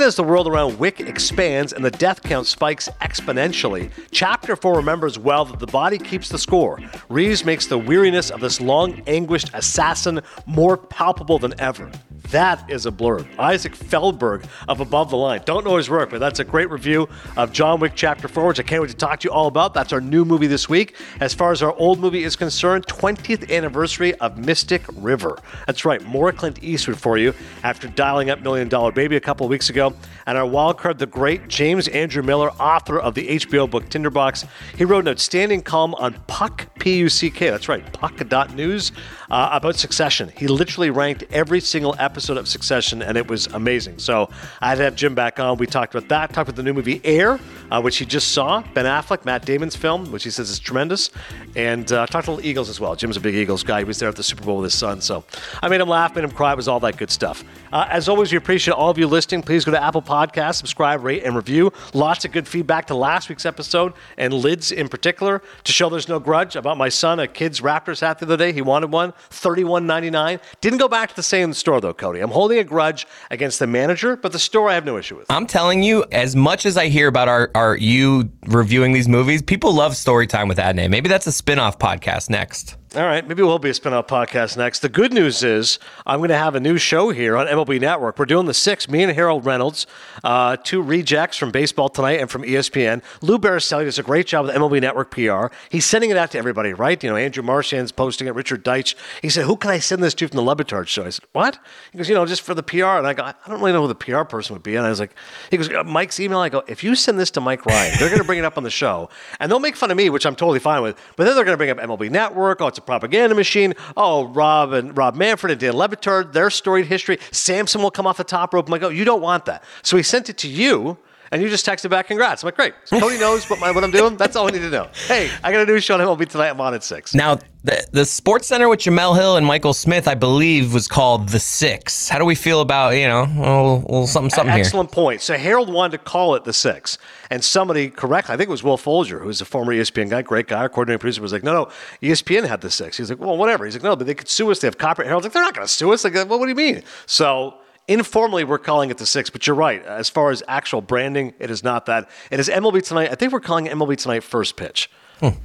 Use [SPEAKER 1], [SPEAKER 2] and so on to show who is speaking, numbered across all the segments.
[SPEAKER 1] Even as the world around Wick expands and the death count spikes exponentially, Chapter 4 remembers well that the body keeps the score. Reeves makes the weariness of this long anguished assassin more palpable than ever. That is a blurb. Isaac Feldberg of Above the Line. Don't know his work, but that's a great review of John Wick Chapter 4, which I can't wait to talk to you all about. That's our new movie this week. As far as our old movie is concerned, 20th anniversary of Mystic River. That's right, more Clint Eastwood for you after dialing up Million Dollar Baby a couple weeks ago. And our wild card, the great James Andrew Miller, author of the HBO book Tinderbox. He wrote an outstanding column on Puck, P U C K, that's right, Puck.news, uh, about Succession. He literally ranked every single episode of Succession, and it was amazing. So I had to have Jim back on. We talked about that, talked about the new movie Air, uh, which he just saw, Ben Affleck, Matt Damon's film, which he says is tremendous, and uh, talked a little Eagles as well. Jim's a big Eagles guy. He was there at the Super Bowl with his son, so I made him laugh, made him cry. It was all that good stuff. Uh, as always, we appreciate all of you listening. Please go to Apple Podcasts, subscribe, rate, and review. Lots of good feedback to last week's episode and Lids in particular to show there's no grudge about my son, a kid's Raptors hat the other day. He wanted one, $31.99. Didn't go back to the same store though, Cote. I'm holding a grudge against the manager, but the store I have no issue with.
[SPEAKER 2] I'm telling you, as much as I hear about our, our you reviewing these movies, people love story time with name. Maybe that's a spin-off podcast next.
[SPEAKER 1] All right, maybe we'll be a spin-off podcast next. The good news is I'm going to have a new show here on MLB Network. We're doing the six. Me and Harold Reynolds, uh, two rejects from Baseball Tonight and from ESPN. Lou Baristelli does a great job with MLB Network PR. He's sending it out to everybody, right? You know, Andrew Marchand's posting it. Richard Deitch. He said, "Who can I send this to from the Le Batard show?" I said, "What?" He goes, "You know, just for the PR." And I go, "I don't really know who the PR person would be." And I was like, "He goes, "Uh, Mike's email." I go, "If you send this to Mike Ryan, they're going to bring it up on the show, and they'll make fun of me, which I'm totally fine with. But then they're going to bring up MLB Network. Oh, it's a propaganda machine. Oh, Rob and Rob Manfred and Dan Le Batard, their storied history. Samson will come off the top rope. I'm like, oh, you don't want that. So he sent it to you. And you just texted back, congrats. I'm like, great. So Cote knows what, my, what I'm doing. That's all I need to know. Hey, I got a new show on MLB tonight. I'm on at 6.
[SPEAKER 2] Now, the, the Sports Center with Jemele Hill and Michael Smith, I believe, was called The Six. How do we feel about, you know, a little, something, something here?
[SPEAKER 1] Excellent point. So Harold wanted to call it the six, and somebody correctly, I think it was Will Folger, who's a former ESPN guy, great guy, our coordinating producer, was like, "No, no, ESPN had the six. He's like, "Well, whatever." He's like, "No, but they could sue us. They have copyright." Harold's like, "They're not going to sue us." Like, well, what do you mean? So. Informally, we're calling it the six, but you're right. As far as actual branding, it is not that. It is MLB tonight. I think we're calling MLB tonight first pitch,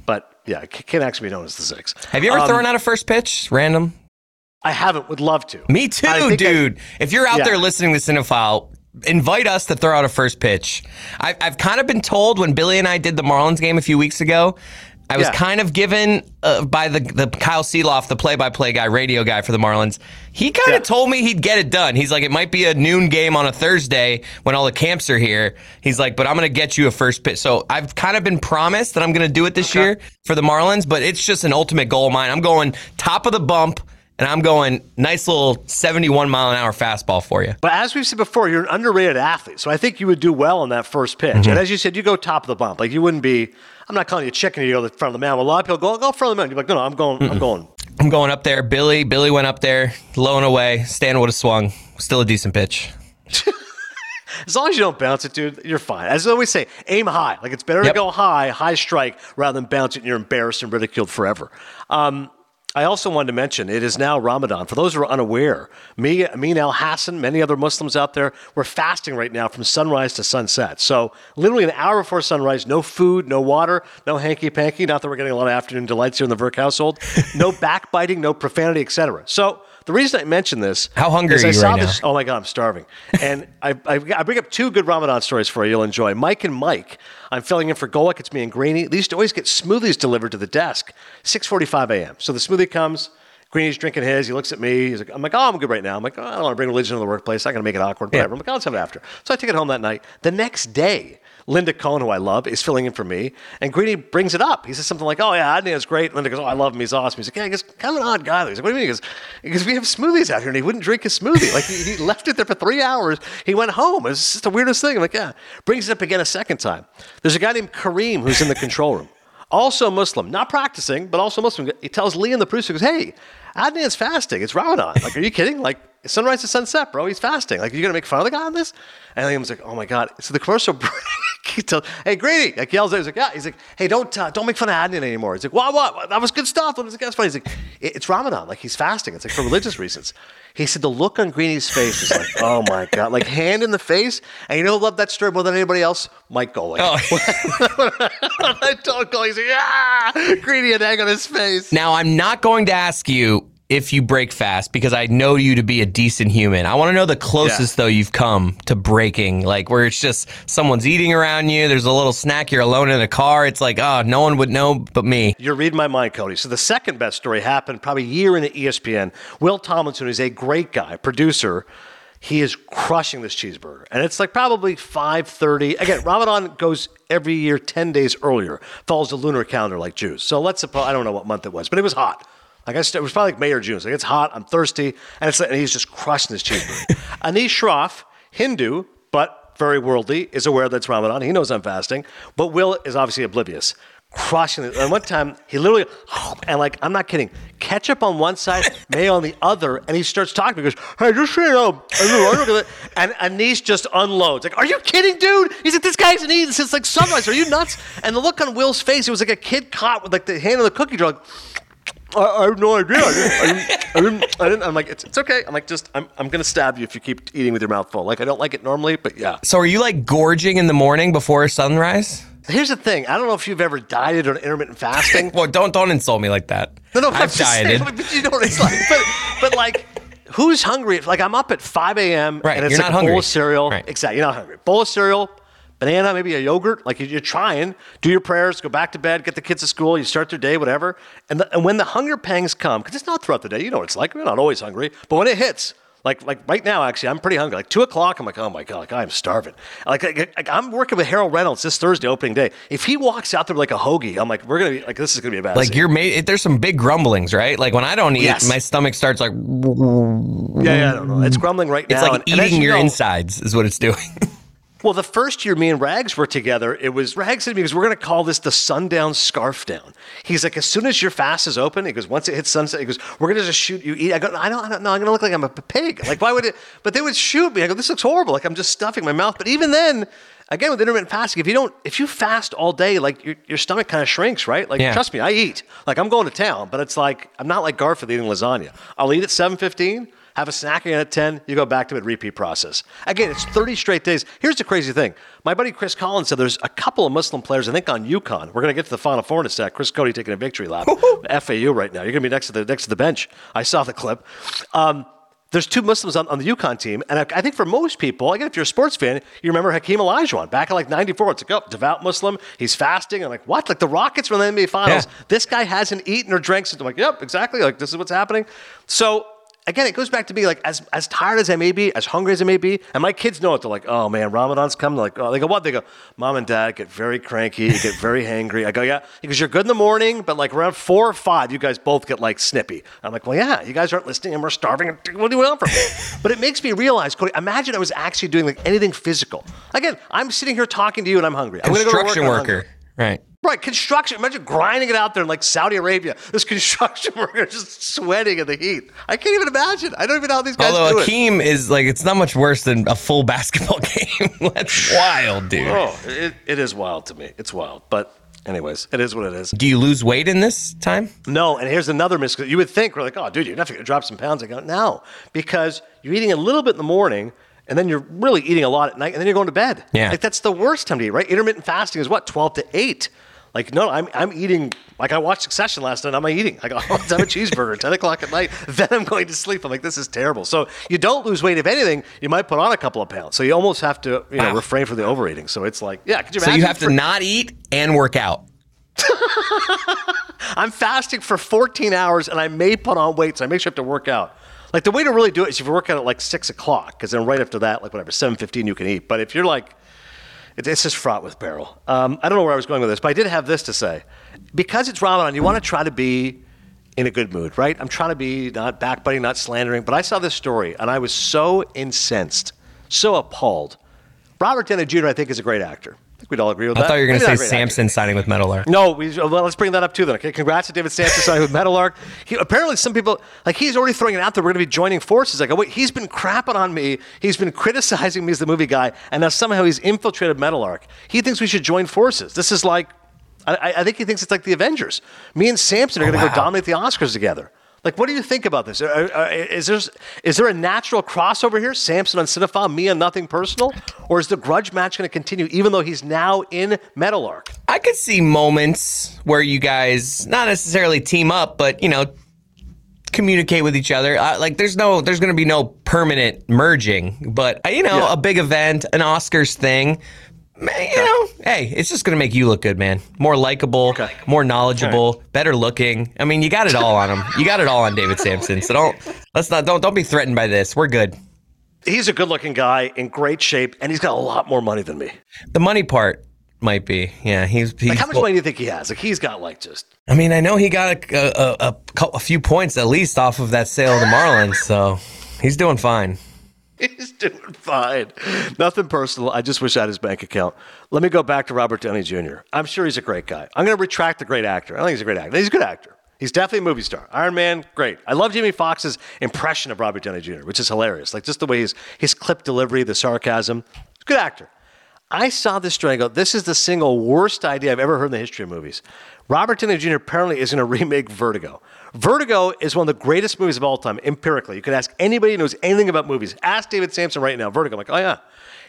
[SPEAKER 1] but yeah, it can't actually be known as the six.
[SPEAKER 2] Have you ever
[SPEAKER 1] Um,
[SPEAKER 2] thrown out a first pitch, random?
[SPEAKER 1] I haven't. Would love to.
[SPEAKER 2] Me too,
[SPEAKER 1] think I-
[SPEAKER 2] dude. if you're out
[SPEAKER 1] Yeah.
[SPEAKER 2] there listening to Cinephile, invite us to throw out a first pitch. I, I've kind of been told when Billy and I did the Marlins game a few weeks ago, I was
[SPEAKER 1] Yeah.
[SPEAKER 2] kind of given uh, by the, the Kyle Sielaff, the play-by-play guy, radio guy for the Marlins. He kind of
[SPEAKER 1] Yeah.
[SPEAKER 2] told me he'd get it done. He's like, it might be a noon game on a Thursday when all the camps are here. He's like, but I'm going to get you a first pitch. So I've kind of been promised that I'm going to do it this year for the Marlins, but it's just an ultimate goal of mine. I'm going top of the bump. And I'm going nice little 71 mile an hour fastball for you.
[SPEAKER 1] But as we've said before, you're an underrated athlete. So I think you would do well on that first pitch.
[SPEAKER 2] Mm-hmm.
[SPEAKER 1] And as you said, you go top of the bump. Like you wouldn't be, I'm not calling you a chicken, you go to the front of the mound. Well, a lot of people go, go front of the mound. You're like, no, no, I'm going, I'm going.
[SPEAKER 2] I'm going up there. Billy, Billy went up there, low and away. Stan would have swung. Still a decent pitch.
[SPEAKER 1] As long as you don't bounce it, dude, you're fine. As I always say, aim high. Like it's better to go high, high strike, rather than bounce it and you're embarrassed and ridiculed forever. Um, I also wanted to mention it is now Ramadan. For those who are unaware, me, me Al Hassan, many other Muslims out there, we're fasting right now from sunrise to sunset. So literally an hour before sunrise, no food, no water, no hanky panky. Not that we're getting a lot of afternoon delights here in the Virk household. no backbiting, no profanity, etc. So the reason I mention this,
[SPEAKER 2] How hungry
[SPEAKER 1] is I saw
[SPEAKER 2] right
[SPEAKER 1] this- Oh my God, I'm starving. And I, I, I bring up two good Ramadan stories for you. You'll enjoy. Mike and Mike. I'm filling in for Golic. It's me and Greeny. They used to always get smoothies delivered to the desk, 6:45 a.m. So the smoothie comes. Greeny's drinking his. He looks at me. He's like, I'm like, oh, I'm good right now. I'm like, oh, I don't want to bring religion into the workplace. I'm going to make it awkward. Whatever. I'm like, oh, let's have it after. So I take it home that night. The next day, Linda Cohn, who I love, is filling in for me. And Greeny brings it up. He says something like, oh, yeah, Adnan is great. Linda goes, oh, I love him. He's awesome. He's like, yeah, he's kind of an odd guy. He's like, what do you mean? He goes, because we have smoothies out here and he wouldn't drink his smoothie. Like, he, he left it there for three hours. He went home. It's just the weirdest thing. I'm like, yeah. Brings it up again a second time. There's a guy named Kareem who's in the control room. Also Muslim, not practicing, but also Muslim. He tells Lee and the producer, he goes, hey, Adnan's fasting. It's Ramadan. Like, are you kidding? Like, sunrise to sunset, bro. He's fasting. Like, are you gonna make fun of the guy on this? And was like, oh my god. So the commercial break, he tells, hey Grady, like yells at, he's like, yeah. He's like, hey, don't uh, don't make fun of Adnan anymore. He's like, what, what? That was good stuff. Like, that's funny. He's like, it's Ramadan. Like, he's fasting. It's like for religious reasons. He said the look on Greeny's face was like, oh my god, like hand in the face. And you know who loved that story more than anybody else? Mike Golic.
[SPEAKER 2] Oh.
[SPEAKER 1] I told Golic, he's like, ah, Greeny had egg on his face.
[SPEAKER 2] Now, I'm not going to ask you if you break fast because I know you to be a decent human. I want to know the closest, though, you've come to breaking, like where it's just someone's eating around you, there's a little snack, you're alone in a car. It's like, oh, no one would know but me.
[SPEAKER 1] You're reading my mind, Cote. So the second best story happened probably a year into E ESPN. Will Tomlinson is a great guy, producer. He is crushing this cheeseburger, and it's like probably 5:30. Again, Ramadan goes every year 10 days earlier, follows the lunar calendar like Jews. So let's suppose I don't know what month it was, but it was hot. Like I st- it was probably like May or June. So like it's hot. I'm thirsty, and it's like, and he's just crushing his cheeseburger. Anish Shroff, Hindu, but very worldly, is aware that it's Ramadan. He knows I'm fasting, but Will is obviously oblivious. Crushing it. And one time, he literally, and like, I'm not kidding, ketchup on one side, mayo on the other, and he starts talking. He goes, hey, just you know, and Anish just unloads. Like, are you kidding, dude? He's like, this guy's hasn't eaten since like sunrise. Are you nuts? And the look on Will's face, it was like a kid caught with like the hand of the cookie jar. Like, I, I have no idea. I didn't, I didn't, I didn't, I didn't. I'm like, it's, it's okay. I'm like, just, I'm, I'm going to stab you if you keep eating with your mouth full. Like, I don't like it normally, but yeah.
[SPEAKER 2] So, are you like gorging in the morning before sunrise?
[SPEAKER 1] Here's the thing. I don't know if you've ever dieted on intermittent fasting.
[SPEAKER 2] Well, don't don't insult me like that.
[SPEAKER 1] No, no, I'm
[SPEAKER 2] I've
[SPEAKER 1] just saying,
[SPEAKER 2] dieted.
[SPEAKER 1] but you know what it's like. But, but like, who's hungry? Like, I'm up at 5 a.m.
[SPEAKER 2] Right,
[SPEAKER 1] and it's
[SPEAKER 2] you're
[SPEAKER 1] like
[SPEAKER 2] not
[SPEAKER 1] a bowl of cereal.
[SPEAKER 2] Right.
[SPEAKER 1] Exactly. You're not hungry. Bowl of cereal, banana, maybe a yogurt. Like, you're trying, do your prayers, go back to bed, get the kids to school, you start their day, whatever. And, the, and when the hunger pangs come, because it's not throughout the day, you know what it's like. We're not always hungry. But when it hits, like, like right now, actually, I'm pretty hungry. Like two o'clock, I'm like, oh my god, like I'm starving. Like, like, like, I'm working with Harold Reynolds this Thursday opening day. If he walks out there like a hoagie, I'm like, we're gonna be like, this is gonna be a bad.
[SPEAKER 2] Like
[SPEAKER 1] scene.
[SPEAKER 2] you're made. There's some big grumblings, right? Like when I don't eat,
[SPEAKER 1] Yes.
[SPEAKER 2] my stomach starts like
[SPEAKER 1] Yeah, yeah, I don't know. It's grumbling right
[SPEAKER 2] it's
[SPEAKER 1] now.
[SPEAKER 2] It's like
[SPEAKER 1] and- and
[SPEAKER 2] eating
[SPEAKER 1] you
[SPEAKER 2] your
[SPEAKER 1] know-
[SPEAKER 2] insides is what it's doing.
[SPEAKER 1] Well, the first year me and Rags were together, it was Rags said to me, because we're going to call this the sundown scarf down. He's like, as soon as your fast is open, he goes, once it hits sunset, he goes, we're going to just shoot you. Eat. I go, I don't, I don't know. I'm going to look like I'm a pig. Like, why would it? But they would shoot me. I go, this looks horrible. Like I'm just stuffing my mouth. But even then, again with intermittent fasting, if you don't, if you fast all day, like your, your stomach kind of shrinks, right? Like,
[SPEAKER 2] Yeah.
[SPEAKER 1] trust me, I eat. Like I'm going to town, but it's like I'm not like Garfield eating lasagna. I'll eat at 7:15. Have a snack again at 10, you go back to it, repeat process. Again, it's 30 straight days. Here's the crazy thing. My buddy Chris Collins said there's a couple of Muslim players, I think on UConn. We're going to get to the Final Four in a sec. Chris Cote taking a victory lap. FAU right now. You're going to be next to the next to the bench. I saw the clip. Um, there's two Muslims on, on the UConn team, and I, I think for most people, again, if you're a sports fan, you remember Hakeem Olajuwon back in like '94. It's like, oh, devout Muslim, he's fasting. I'm like, what? Like the Rockets were in the NBA Finals.
[SPEAKER 2] Yeah.
[SPEAKER 1] This guy hasn't eaten or drank since. I'm like, yep, exactly. Like this is what's happening. So again, it goes back to me like as as tired as I may be, as hungry as I may be, and my kids know it. They're like, oh man, Ramadan's coming. They're like, oh, they go what? They go, mom and dad get very cranky, you get very hangry. I go, yeah, because you're good in the morning, but like around four or five, you guys both get like snippy. I'm like, well, yeah, you guys aren't listening, and we're starving. What do you want from me? but it makes me realize, Cote. Imagine I was actually doing like anything physical. Again, I'm sitting here talking to you, and I'm hungry. I'm gonna go to work,
[SPEAKER 2] Construction worker, right?
[SPEAKER 1] Right, construction. Imagine grinding it out there in like Saudi Arabia. This construction worker just sweating in the heat. I can't even imagine. I don't even know how these guys do
[SPEAKER 2] Although
[SPEAKER 1] it.
[SPEAKER 2] Akeem is like, it's not much worse than a full basketball game. That's wild, dude.
[SPEAKER 1] Oh, it, it is wild to me. It's wild. But, anyways, it is what it is.
[SPEAKER 2] Do you lose weight in this time?
[SPEAKER 1] No, and here's another misconception. You would think, we're like, oh, dude, you're definitely going to drop some pounds. I go, no, because you're eating a little bit in the morning. And then you're really eating a lot at night, and then you're going to bed.
[SPEAKER 2] Yeah.
[SPEAKER 1] like that's the worst time to eat, right? Intermittent fasting is what twelve to eight. Like no, I'm I'm eating like I watched Succession last night. I'm eating. I go, oh, let's have a cheeseburger at ten o'clock at night. Then I'm going to sleep. I'm like, this is terrible. So you don't lose weight. If anything, you might put on a couple of pounds. So you almost have to you know
[SPEAKER 2] Wow.
[SPEAKER 1] refrain from the overeating. So it's like, yeah, could you imagine?
[SPEAKER 2] So you have to not eat and work out.
[SPEAKER 1] I'm fasting for 14 hours and I may put on weight, so I make sure I have to work out. Like the way to really do it is if you work out at like six o'clock, because then right after that, like whatever, 7:15 you can eat. But if you're like, it- it's just fraught with peril. Um, I don't know where I was going with this, but I did have this to say. Because it's Ramadan, you want to try to be in a good mood, right? I'm trying to be not backbiting, not slandering, but I saw this story and I was so incensed, so appalled. Robert Downey Jr. I think is a great actor. Think we'd all agree with
[SPEAKER 2] I
[SPEAKER 1] that.
[SPEAKER 2] I thought you were going to say
[SPEAKER 1] a great actor.
[SPEAKER 2] Samson signing with Meadowlark.
[SPEAKER 1] No, we, uh, well, let's bring that up too then. Okay, congrats to David Samson signing with Meadowlark. He, apparently, some people like he's already throwing it out there. We're going to be joining forces. Like, oh, wait, he's been crapping on me. He's been criticizing me as the movie guy, and now somehow he's infiltrated Meadowlark. He thinks we should join forces. This is like, I, I think he thinks it's like the Avengers. Me and Samson are going to oh,
[SPEAKER 2] wow.
[SPEAKER 1] go dominate the Oscars together. Like, what do you think about this? Are- are- Is there, is there a natural crossover here? Samson on Cinephile, me on Nothing Personal? Or is the grudge match going to continue even though he's now in Meadowlark?
[SPEAKER 2] I could see moments where you guys not necessarily team up, but you know, communicate with each other. Uh, like, there's no, there's going to be no permanent merging, but uh, you know,
[SPEAKER 1] Yeah.
[SPEAKER 2] a big event, an Oscars thing. Man, You know, hey, it's just gonna make you look good, man. More likable,
[SPEAKER 1] Okay.
[SPEAKER 2] more knowledgeable, better looking. I mean, you got it all on him. You got it all on David Samson. So don't let's not don't don't be threatened by this. We're good.
[SPEAKER 1] He's a good looking guy in great shape, and he's got a lot more money than me.
[SPEAKER 2] The money part might be, yeah. He's, he's
[SPEAKER 1] Like, how much money do you think he has? Like, he's got like just.
[SPEAKER 2] I mean, I know he got a, a, a, a a few points at least off of that sale of the Marlins, so he's doing fine.
[SPEAKER 1] He's doing fine. Nothing personal. I just wish I had his bank account. Let me go back to Robert Downey Jr. I'm sure he's a great guy. I'm going to retract the great actor. I think he's a great actor. He's a good actor. He's definitely a movie star. Iron Man, great. I love Jamie Foxx's impression of Robert Downey Jr., which is hilarious. Like just the way his his clip delivery, the sarcasm. Good actor. I saw this story this is the single worst idea I've ever heard in the history of movies. Robert Downey Jr. apparently is going to remake Vertigo. Vertigo is one of the greatest movies of all time, empirically. You can ask anybody who knows anything about movies. Ask David Samson right now. Vertigo. I'm like, oh yeah.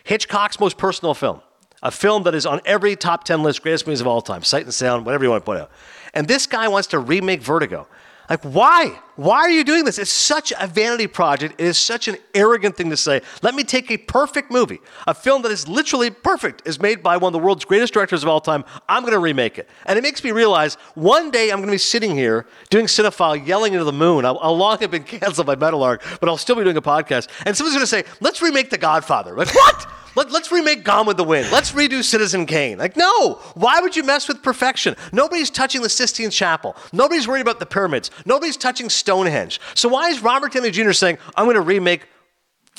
[SPEAKER 1] Hitchcock's most personal film. A film that is on every top 10 list, greatest movies of all time, sight and sound, whatever you want to put out. And this guy wants to remake Vertigo. Like, why? Why are you doing this? It's such a vanity project. It is such an arrogant thing to say. Let me take a perfect movie, a film that is literally perfect, is made by one of the world's greatest directors of all time. I'm going to remake it. And it makes me realize one day I'm going to be sitting here doing Cinephile, yelling into the moon. I'll, I'll long have been canceled by Meadowlark, but I'll still be doing a podcast. And someone's going to say, let's remake The Godfather. Like, what? Let, us remake Gone with the Wind. Let's redo Citizen Kane. Like, no. Why would you mess with perfection? Nobody's touching the Sistine Chapel. Nobody's worried about the pyramids. Nobody's touching Stonehenge. So why is Robert Downey Jr. saying, I'm going to remake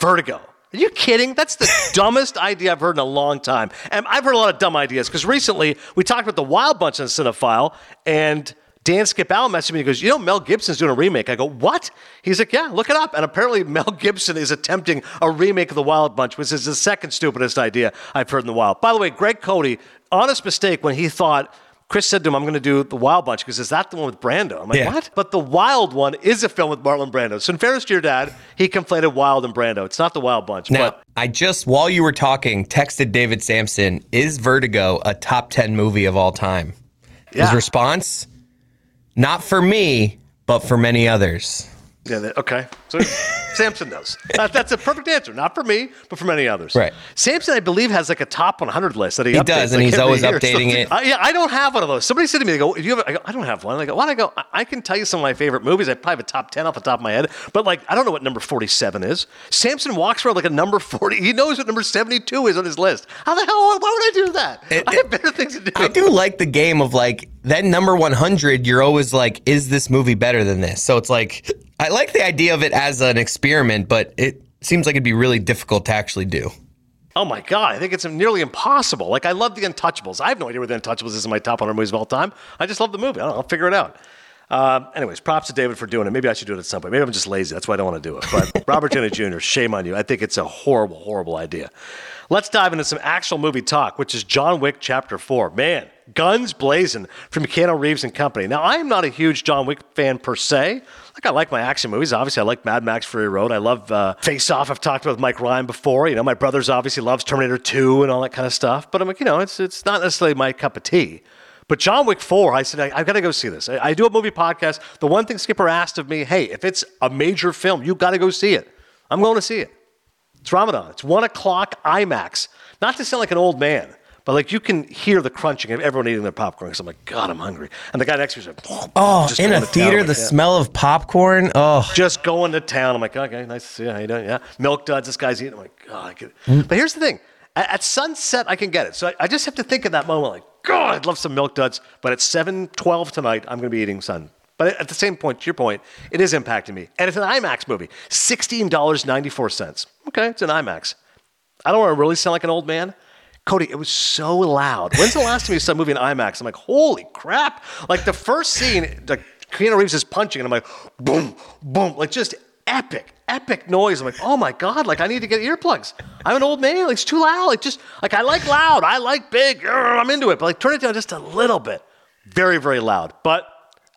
[SPEAKER 1] Vertigo? Are you kidding? That's the dumbest idea I've heard in a long time. And I've heard a lot of dumb ideas because recently we talked about the Wild Bunch on Cinephile and Dan Skip Allen messaged me. He goes, You know, Mel Gibson's doing a remake. I go, What? He's like, Yeah, look it up. And apparently, Mel Gibson is attempting a remake of The Wild Bunch, which is the second stupidest idea I've heard in the wild. By the way, Greg Cote, honest mistake when he thought, Chris said to him, I'm going to do The Wild Bunch because is that the one with Brando? I'm like,
[SPEAKER 2] Yeah.
[SPEAKER 1] What? But The Wild one is a film with Marlon Brando. So, in fairness to your dad, he conflated Wild and Brando. It's not The Wild Bunch.
[SPEAKER 2] Now,
[SPEAKER 1] but
[SPEAKER 2] I just while you were talking, texted David Samson, "Is Vertigo a top ten movie of all time?" His response: "Not for me, but for many others."
[SPEAKER 1] Yeah, that- okay. So Samson knows. That, that's a perfect answer. Not for me, but for many others.
[SPEAKER 2] Right.
[SPEAKER 1] Samson, I believe, has like a top 100 list that he,
[SPEAKER 2] He
[SPEAKER 1] updates,
[SPEAKER 2] does, and
[SPEAKER 1] like,
[SPEAKER 2] he's always updating it.
[SPEAKER 1] I- yeah, I don't have one of those. Somebody said to me, they go, "Do you have?" I go, "I don't have one." They go, "What?" I go, "I, I can tell you some of my favorite movies. I probably have a top 10 off the top of my head, but like, I don't know what number 47 is." Samson walks around like a number 40. He knows what number 72 is on his list. How the hell? Why would I do that? I have better things to do.
[SPEAKER 2] I do like the game of like that number 100. You're always like, "Is this movie better than this?" So it's like I like the idea of it as an experiment, but it seems like it'd be really difficult to actually do.
[SPEAKER 1] Oh my god, I think it's nearly impossible. Like I love the Untouchables. I have no idea where the Untouchables is in my top 100 movies of all time. I just love the movie. I don't know. I'll figure it out. Um, anyways, props to David for doing it. Maybe I should do it at some point. Maybe I'm just lazy. That's why I don't want to do it. But Robert Downey Jr., shame on you. I think it's a horrible, horrible idea. Let's dive into some actual movie talk, which is John Wick Chapter 4. Man, guns blazing from Keanu Reeves and company. Now, I am not a huge John Wick fan per se. Like, I like my action movies. Obviously, I like Mad Max Fury Road. I love uh, Face Off. I've talked about Mike Ryan before. You know, my brother's obviously loves Terminator 2 and all that kind of stuff. But I'm like, you know, it's, it's not necessarily my cup of tea. But John Wick 4, I said, I, have got to go see this. I, I do a movie podcast. The one thing Skipper asked of me, hey, if it's a major film, you got to go see it. I'm going to see it. It's Ramadan. It's one o'clock IMAX. Not to sound like an old man, but like you can hear the crunching of everyone eating their popcorn. Because I'm like, God, I'm hungry. And the guy next to me is like,
[SPEAKER 2] Oh, in a theater, the
[SPEAKER 1] Like, yeah.
[SPEAKER 2] smell of popcorn. Oh,
[SPEAKER 1] just going to town. I'm like, okay, nice to see you. How you doing? Yeah. Milk duds. This guy's eating. I'm like, God, it. Mm. But here's the thing. At, at sunset, I can get it. So I, I just have to think of that moment like, God, I'd love some milk duds. But at 7:12 tonight, I'm going to be eating sun. But at the same point, to your point, it is impacting me. And it's an IMAX movie. $16.94. Okay, it's an IMAX. I don't want to really sound like an old man. Cote, it was so loud. When's the last time you saw a movie in IMAX? I'm like, holy crap! Like the first scene, like Keanu Reeves is punching, and I'm like, boom, boom, like just epic, epic noise. I'm like, oh my god, like I need to get earplugs. I'm an old man, like it's too loud. Like just like I like loud, I like big. I'm into it, but like turn it down just a little bit. Very, very loud. But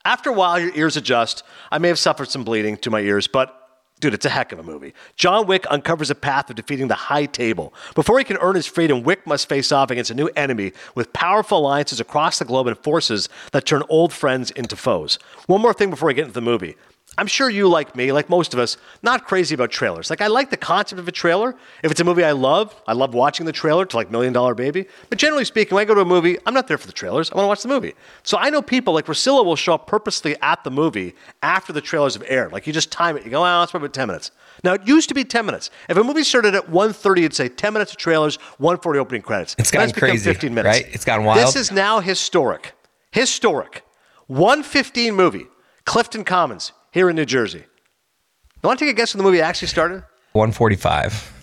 [SPEAKER 1] after a while, your ears adjust. I may have suffered some bleeding to my ears, but Dude, it's a heck of a movie. John Wick uncovers a path of defeating the High Table. Before he can earn his freedom, Wick must face off against a new enemy with powerful alliances across the globe and forces that turn old friends into foes. One more thing before I get into the movie. I'm sure you, like me, like most of us, not crazy about trailers. Like, I like the concept of a trailer. If it's a movie I love, I love watching the trailer to like Million Dollar Baby. But generally speaking, when I go to a movie, I'm not there for the trailers. I want to watch the movie. So I know people like Russillo will show up purposely at the movie after the trailers have aired. Like, you just time it. You go, oh, it's probably about 10 minutes. Now, it used to be 10 minutes. If a movie started at 1.30, it'd say 10 minutes of trailers, 1.40 opening credits.
[SPEAKER 2] It's gotten crazy,
[SPEAKER 1] 15 minutes.
[SPEAKER 2] right? It's gotten wild.
[SPEAKER 1] This is now historic. Historic. 115 movie, Clifton Commons, here in New Jersey. You want to take a guess when the movie actually started?
[SPEAKER 2] 145.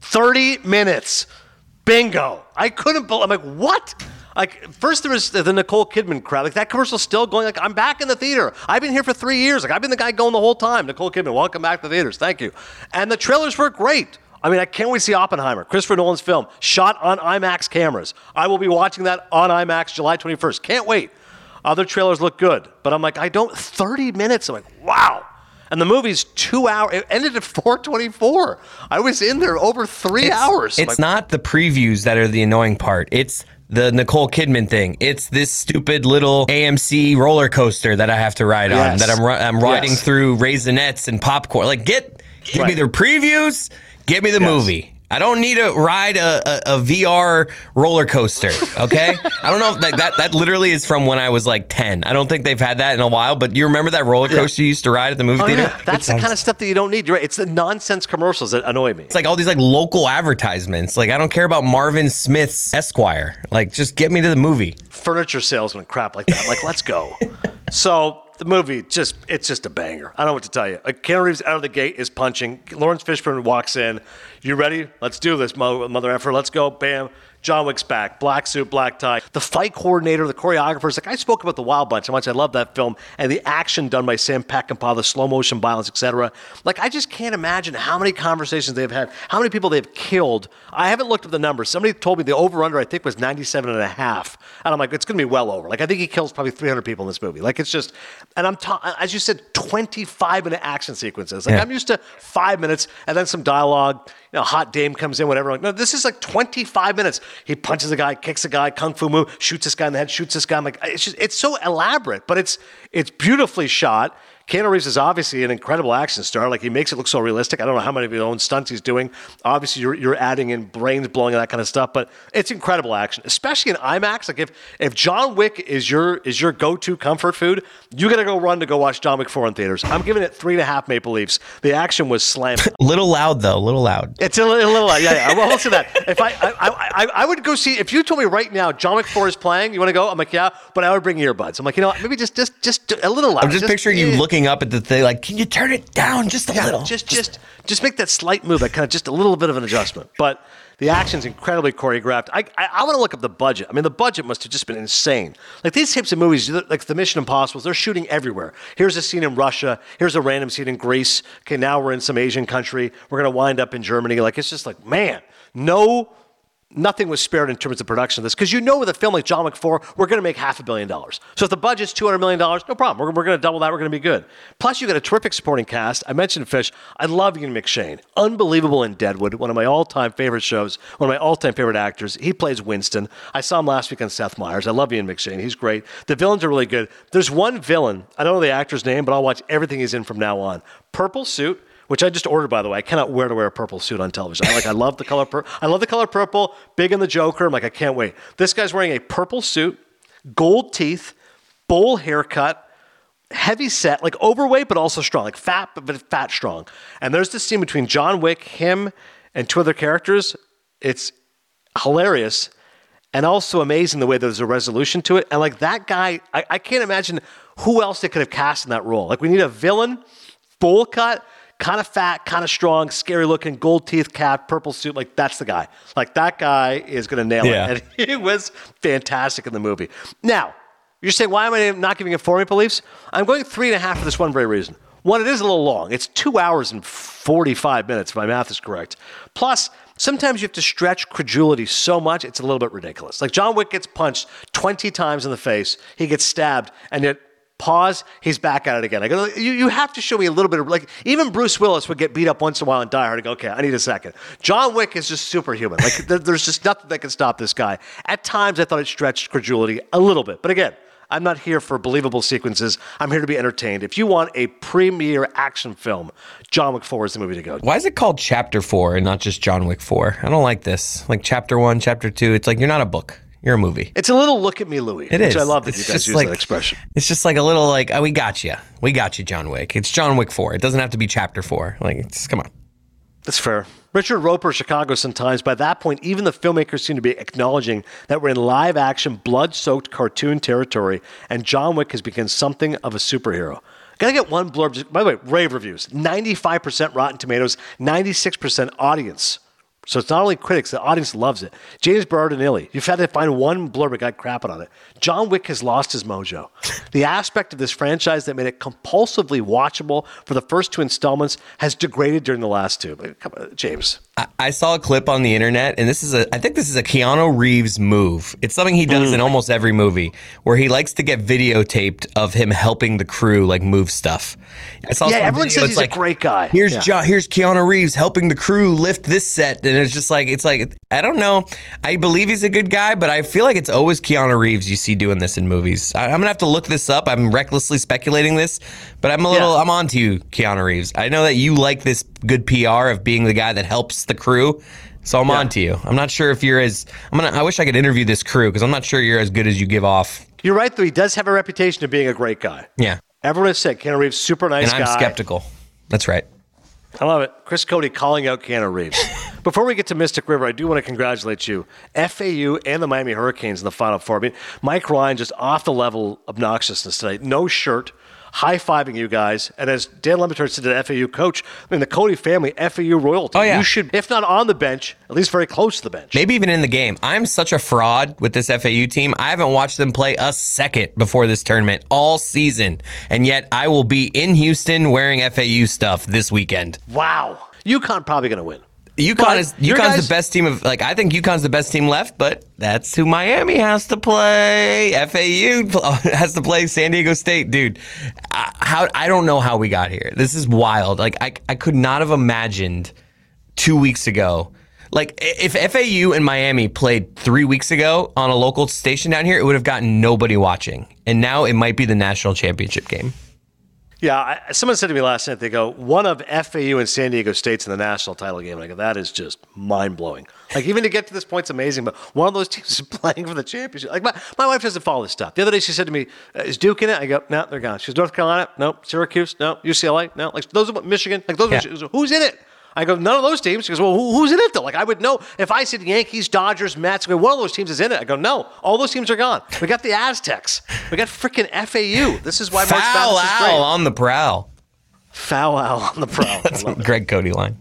[SPEAKER 1] 30 minutes. Bingo. I couldn't believe I'm like, what? Like first there was the Nicole Kidman crowd. Like that commercial's still going. Like I'm back in the theater. I've been here for three years. Like I've been the guy going the whole time. Nicole Kidman, welcome back to the theaters. Thank you. And the trailers were great. I mean, I can't wait to see Oppenheimer, Christopher Nolan's film, shot on IMAX cameras. I will be watching that on IMAX July 21st. Can't wait. Other trailers look good, but I'm like, I don't. 30 minutes. I'm like, wow. And the movie's two hours. It ended at 4:24. I was in there over three
[SPEAKER 2] It's,
[SPEAKER 1] hours.
[SPEAKER 2] It's
[SPEAKER 1] like,
[SPEAKER 2] not the previews that are the annoying part. It's the Nicole Kidman thing. It's this stupid little AMC roller coaster that I have to ride on.
[SPEAKER 1] Yes.
[SPEAKER 2] That I'm I'm riding
[SPEAKER 1] Yes.
[SPEAKER 2] through raisinets and popcorn. Like get give me
[SPEAKER 1] Right.
[SPEAKER 2] the previews. Give me the
[SPEAKER 1] Yes.
[SPEAKER 2] movie. I don't need to ride a, a, a VR roller coaster. Okay, I don't know if that, that that literally is from when I was like ten. I don't think they've had that in a while. But you remember that roller coaster you used to ride at the movie
[SPEAKER 1] Oh,
[SPEAKER 2] theater?
[SPEAKER 1] yeah. That's the kind of stuff that you don't need. You're right. It's the nonsense commercials that annoy me.
[SPEAKER 2] It's like all these like local advertisements. Like I don't care about Marvin Smith's Esquire. Like just get me to the movie.
[SPEAKER 1] furniture salesman crap like that. Like, let's go. so the movie just it's just a banger. I don't know what to tell you. Like Keanu Reeves out of the gate is punching. Laurence Fishburne walks in. You ready? Let's do this, mo- mother effer. Let's go. Bam. John Wick's back. Black suit, black tie. The fight coordinator, the choreographers. Like I spoke about the Wild Bunch, how much I love that film, and the action done by Sam Peckinpah, the slow motion violence, etc. Like I just can't imagine how many conversations they've had, how many people they've killed. I haven't looked at the numbers. Somebody told me the over under I think was 97 and a half. And I'm like, it's going to be well over. Like I think he kills probably 300 people in this movie. Like it's just, and I'm ta- as you said, 25 minute action sequences. Like
[SPEAKER 2] Yeah.
[SPEAKER 1] I'm used to five minutes and then some dialogue. You know, hot dame comes in, whatever. Like no, this is like 25 minutes. He punches a guy, kicks a guy, kung fu move, shoots this guy in the head, shoots this guy. I'm like, it's just, it's so elaborate, but it's it's beautifully shot. Keanu Reeves is obviously an incredible action star. Like he makes it look so realistic. I don't know how many of his own stunts he's doing. Obviously, you're, you're adding in brains blowing and that kind of stuff, but it's incredible action, especially in IMAX. Like if if John Wick is your is your go to comfort food, you got to go run to go watch John Wick four in theaters. I'm giving it three and a half Maple Leafs. The action was slamming.
[SPEAKER 2] Little loud though. Little loud.
[SPEAKER 1] It's a little, a little yeah, yeah. Well, listen to that. If I, I, I, I would go see. If you told me right now, John Wick Four is playing, you want to go? I'm like, yeah, but I would bring earbuds. I'm like, you know, what, maybe just, just, just a little loud.
[SPEAKER 2] I'm just, picturing you
[SPEAKER 1] eh,
[SPEAKER 2] looking up at the thing like, can you turn it down just a
[SPEAKER 1] yeah,
[SPEAKER 2] little?
[SPEAKER 1] Just, just, just make that slight move. That kind of just a little bit of an adjustment, but. The action's incredibly choreographed. I, I, I want to look up the budget. I mean, the budget must have just been insane. Like these types of movies, like the Mission Impossibles, they're shooting everywhere. Here's a scene in Russia. Here's a random scene in Greece. Okay, now we're in some Asian country. We're gonna wind up in Germany. Like it's just like, man, no nothing was spared in terms of production of this because you know with a film like John Wick 4, we're going to make half a billion dollars. So if the budget's $200 million, no problem. We're, we're going to double that. We're going to be good. Plus, you got a terrific supporting cast. I mentioned Fish. I love Ian McShane. Unbelievable in Deadwood, one of my all time favorite shows, one of my all time favorite actors. He plays Winston. I saw him last week on Seth Meyers. I love Ian McShane. He's great. The villains are really good. There's one villain. I don't know the actor's name, but I'll watch everything he's in from now on. Purple suit which I just ordered by the way. I cannot wear to wear a purple suit on television. I like I love the color pur- I love the color purple, big in the Joker. I'm like I can't wait. This guy's wearing a purple suit, gold teeth, bowl haircut, heavy set, like overweight but also strong, like fat but, fat strong. And there's this scene between John Wick, him, and two other characters. It's hilarious and also amazing the way there's a resolution to it. And like that guy, I, I can't imagine who else they could have cast in that role. Like we need a villain, bowl cut, kind of fat, kind of strong, scary looking, gold teeth cap, purple suit. Like that's the guy. Like that guy is going to nail
[SPEAKER 2] Yeah.
[SPEAKER 1] it. And he was fantastic in the movie. Now, you're saying, why am I not giving it four maple leafs? I'm going three and a half for this one very reason. One, it is a little long. It's two hours and 45 minutes, if my math is correct. Plus, sometimes you have to stretch credulity so much, it's a little bit ridiculous. Like John Wick gets punched 20 times in the face, he gets stabbed, and yet pause, he's back at it again. I go, you, you have to show me a little bit of, like, even Bruce Willis would get beat up once in a while and die hard. I go, okay, I need a second. John Wick is just superhuman. Like, there, there's just nothing that can stop this guy. At times, I thought it stretched credulity a little bit. But again, I'm not here for believable sequences. I'm here to be entertained. If you want a premier action film, John Wick 4 is the movie to go.
[SPEAKER 2] Why is it called Chapter Four and not just John Wick Four? I don't like this. Like Chapter One, Chapter Two. It's like you're not a book. You're a movie.
[SPEAKER 1] It's a little look at me, Louie.
[SPEAKER 2] It
[SPEAKER 1] which
[SPEAKER 2] is.
[SPEAKER 1] I love that
[SPEAKER 2] It's
[SPEAKER 1] you guys use
[SPEAKER 2] like-
[SPEAKER 1] that expression.
[SPEAKER 2] It's just like a little like, oh, we got you. We got you, John Wick. It's John Wick Four. It doesn't have to be Chapter Four. Like, it's, come on.
[SPEAKER 1] That's fair. Richard Roeper, Chicago Sun-Times. By that point, even the filmmakers seem to be acknowledging that we're in live-action, blood-soaked cartoon territory, and John Wick has become something of a superhero. Gotta get one blurb. By the way, rave reviews. 95% Rotten Tomatoes, 96% audience. So it's not only critics, the audience loves it. James Berardinelli, you've had to find one blurb that got crapping on it. John Wick has lost his mojo. The aspect of this franchise that made it compulsively watchable for the first two installments has degraded during the last two. Come on, James.
[SPEAKER 2] I, saw a clip on the internet, and this is a. I think this is a Keanu Reeves move. It's something he does mm. in almost every movie, where he likes to get videotaped of him helping the crew like move stuff. I saw
[SPEAKER 1] Yeah, everyone says he's a great guy.
[SPEAKER 2] Here's
[SPEAKER 1] Yeah.
[SPEAKER 2] Jo- here's Keanu Reeves helping the crew lift this set, and it's just like it's like I don't know. I believe he's a good guy, but I feel like it's always Keanu Reeves you see doing this in movies. I, I'm gonna have to look this up. I'm recklessly speculating this, but I'm a little
[SPEAKER 1] Yeah.
[SPEAKER 2] I'm on to you, Keanu Reeves. I know that you like this good PR of being the guy that helps the crew. So I'm on to you. I'm not sure if you're as I'm gonna. I wish I could interview this crew because I'm not sure you're as good as you give off.
[SPEAKER 1] You're right, though. He does have a reputation of being a great guy.
[SPEAKER 2] Yeah,
[SPEAKER 1] Everyone has said Keanu Reeves, super nice
[SPEAKER 2] and I'm
[SPEAKER 1] guy.
[SPEAKER 2] skeptical. That's right.
[SPEAKER 1] I love it. Chris Cote calling out Keanu Reeves. Before we get to Mystic River, I do want to congratulate you, FAU and the Miami Hurricanes in the Final Four. I mean, Mike Ryan just off the level obnoxiousness tonight. No shirt, high fiving you guys. And as Dan Lemaitre said to the FAU coach, I mean, the Cote family, FAU royalty.
[SPEAKER 2] Oh, yeah.
[SPEAKER 1] You should, if not on the bench, at least very close to the bench.
[SPEAKER 2] Maybe even in the game. I'm such a fraud with this FAU team. I haven't watched them play a second before this tournament all season. And yet I will be in Houston wearing FAU stuff this weekend.
[SPEAKER 1] Wow. UConn probably going to win.
[SPEAKER 2] UConn is UConn's
[SPEAKER 1] guys-
[SPEAKER 2] the best team of like I think UConn's the best team left, but that's who Miami has to play. FAU has to play San Diego State, dude. I, how I don't know how we got here. This is wild. Like I I could not have imagined two weeks ago. Like if FAU and Miami played three weeks ago on a local station down here, it would have gotten nobody watching. And now it might be the national championship game.
[SPEAKER 1] Yeah, I, someone said to me last night, they go, one of FAU and San Diego State's in the national title game. And I go, that is just mind blowing. Like, even to get to this point, it's amazing, but one of those teams is playing for the championship. Like, my, my wife doesn't follow this stuff. The other day, she said to me, uh, Is Duke in it? I go, No, they're gone. She's North Carolina? No. Syracuse? No. UCLA? No. Like, those are Michigan? Like, those
[SPEAKER 2] Yeah.
[SPEAKER 1] are, who's in it? I go, none of those teams. He goes, well, who, who's in it though? Like, I would know if I said Yankees, Dodgers, Mets. I one of those teams is in it. I go, no, all those teams are gone. We got the Aztecs. We got freaking FAU. This is why March
[SPEAKER 2] Foul
[SPEAKER 1] Madness is great.
[SPEAKER 2] on the prowl.
[SPEAKER 1] Foul out on the prowl. I love it.
[SPEAKER 2] Greg Cote line.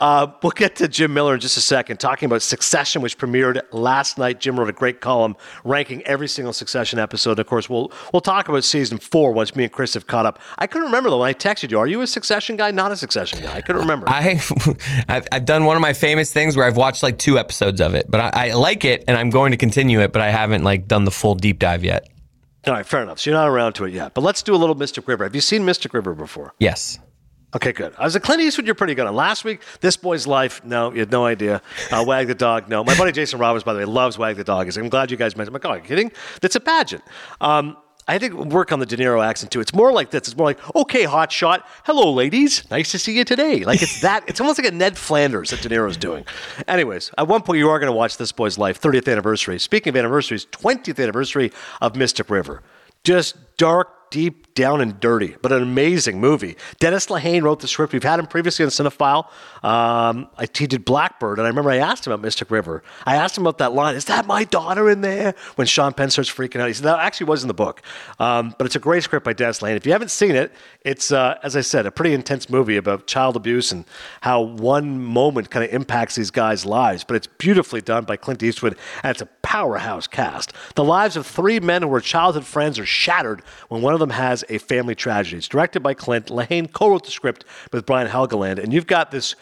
[SPEAKER 1] Uh, we'll get to Jim Miller in just a second, talking about Succession, which premiered last night. Jim wrote a great column ranking every single Succession episode. Of course, we'll we'll talk about season four once me and Chris have caught up. I couldn't remember though when I texted you. Are you a Succession guy? Not a Succession guy. I couldn't remember.
[SPEAKER 2] I, I've, I've done one of my famous things where I've watched like two episodes of it, but I, I like it and I'm going to continue it, but I haven't like done the full deep dive yet.
[SPEAKER 1] All right, fair enough. So you're not around to it yet. But let's do a little Mystic River. Have you seen Mystic River before?
[SPEAKER 2] Yes.
[SPEAKER 1] Okay, good. I was a Clint Eastwood. You're pretty good on last week. This boy's life. No, you had no idea. Uh, Wag the dog. No, my buddy Jason Roberts, by the way, loves Wag the dog. He's like, I'm glad you guys mentioned. I'm like, oh, are you kidding? That's a pageant. Um, I had to work on the De Niro accent too. It's more like this. It's more like, okay, hot shot. Hello, ladies. Nice to see you today. Like it's that. It's almost like a Ned Flanders that De Niro's doing. Anyways, at one point you are going to watch This Boy's Life 30th anniversary. Speaking of anniversaries, 20th anniversary of Mystic River. Just dark, deep down and dirty, but an amazing movie. Dennis Lehane wrote the script. We've had him previously on Cinephile. Um, I, he did Blackbird, and I remember I asked him about Mystic River. I asked him about that line, is that my daughter in there? When Sean Penn starts freaking out. He said, that actually was in the book. Um, but it's a great script by Dennis Lehane. If you haven't seen it, it's, uh, as I said, a pretty intense movie about child abuse and how one moment kind of impacts these guys' lives. But it's beautifully done by Clint Eastwood, and it's a powerhouse cast. The lives of three men who were childhood friends are shattered when one of has a family tragedy. It's directed by Clint. Lehane co wrote the script with Brian Helgeland. And you've got this.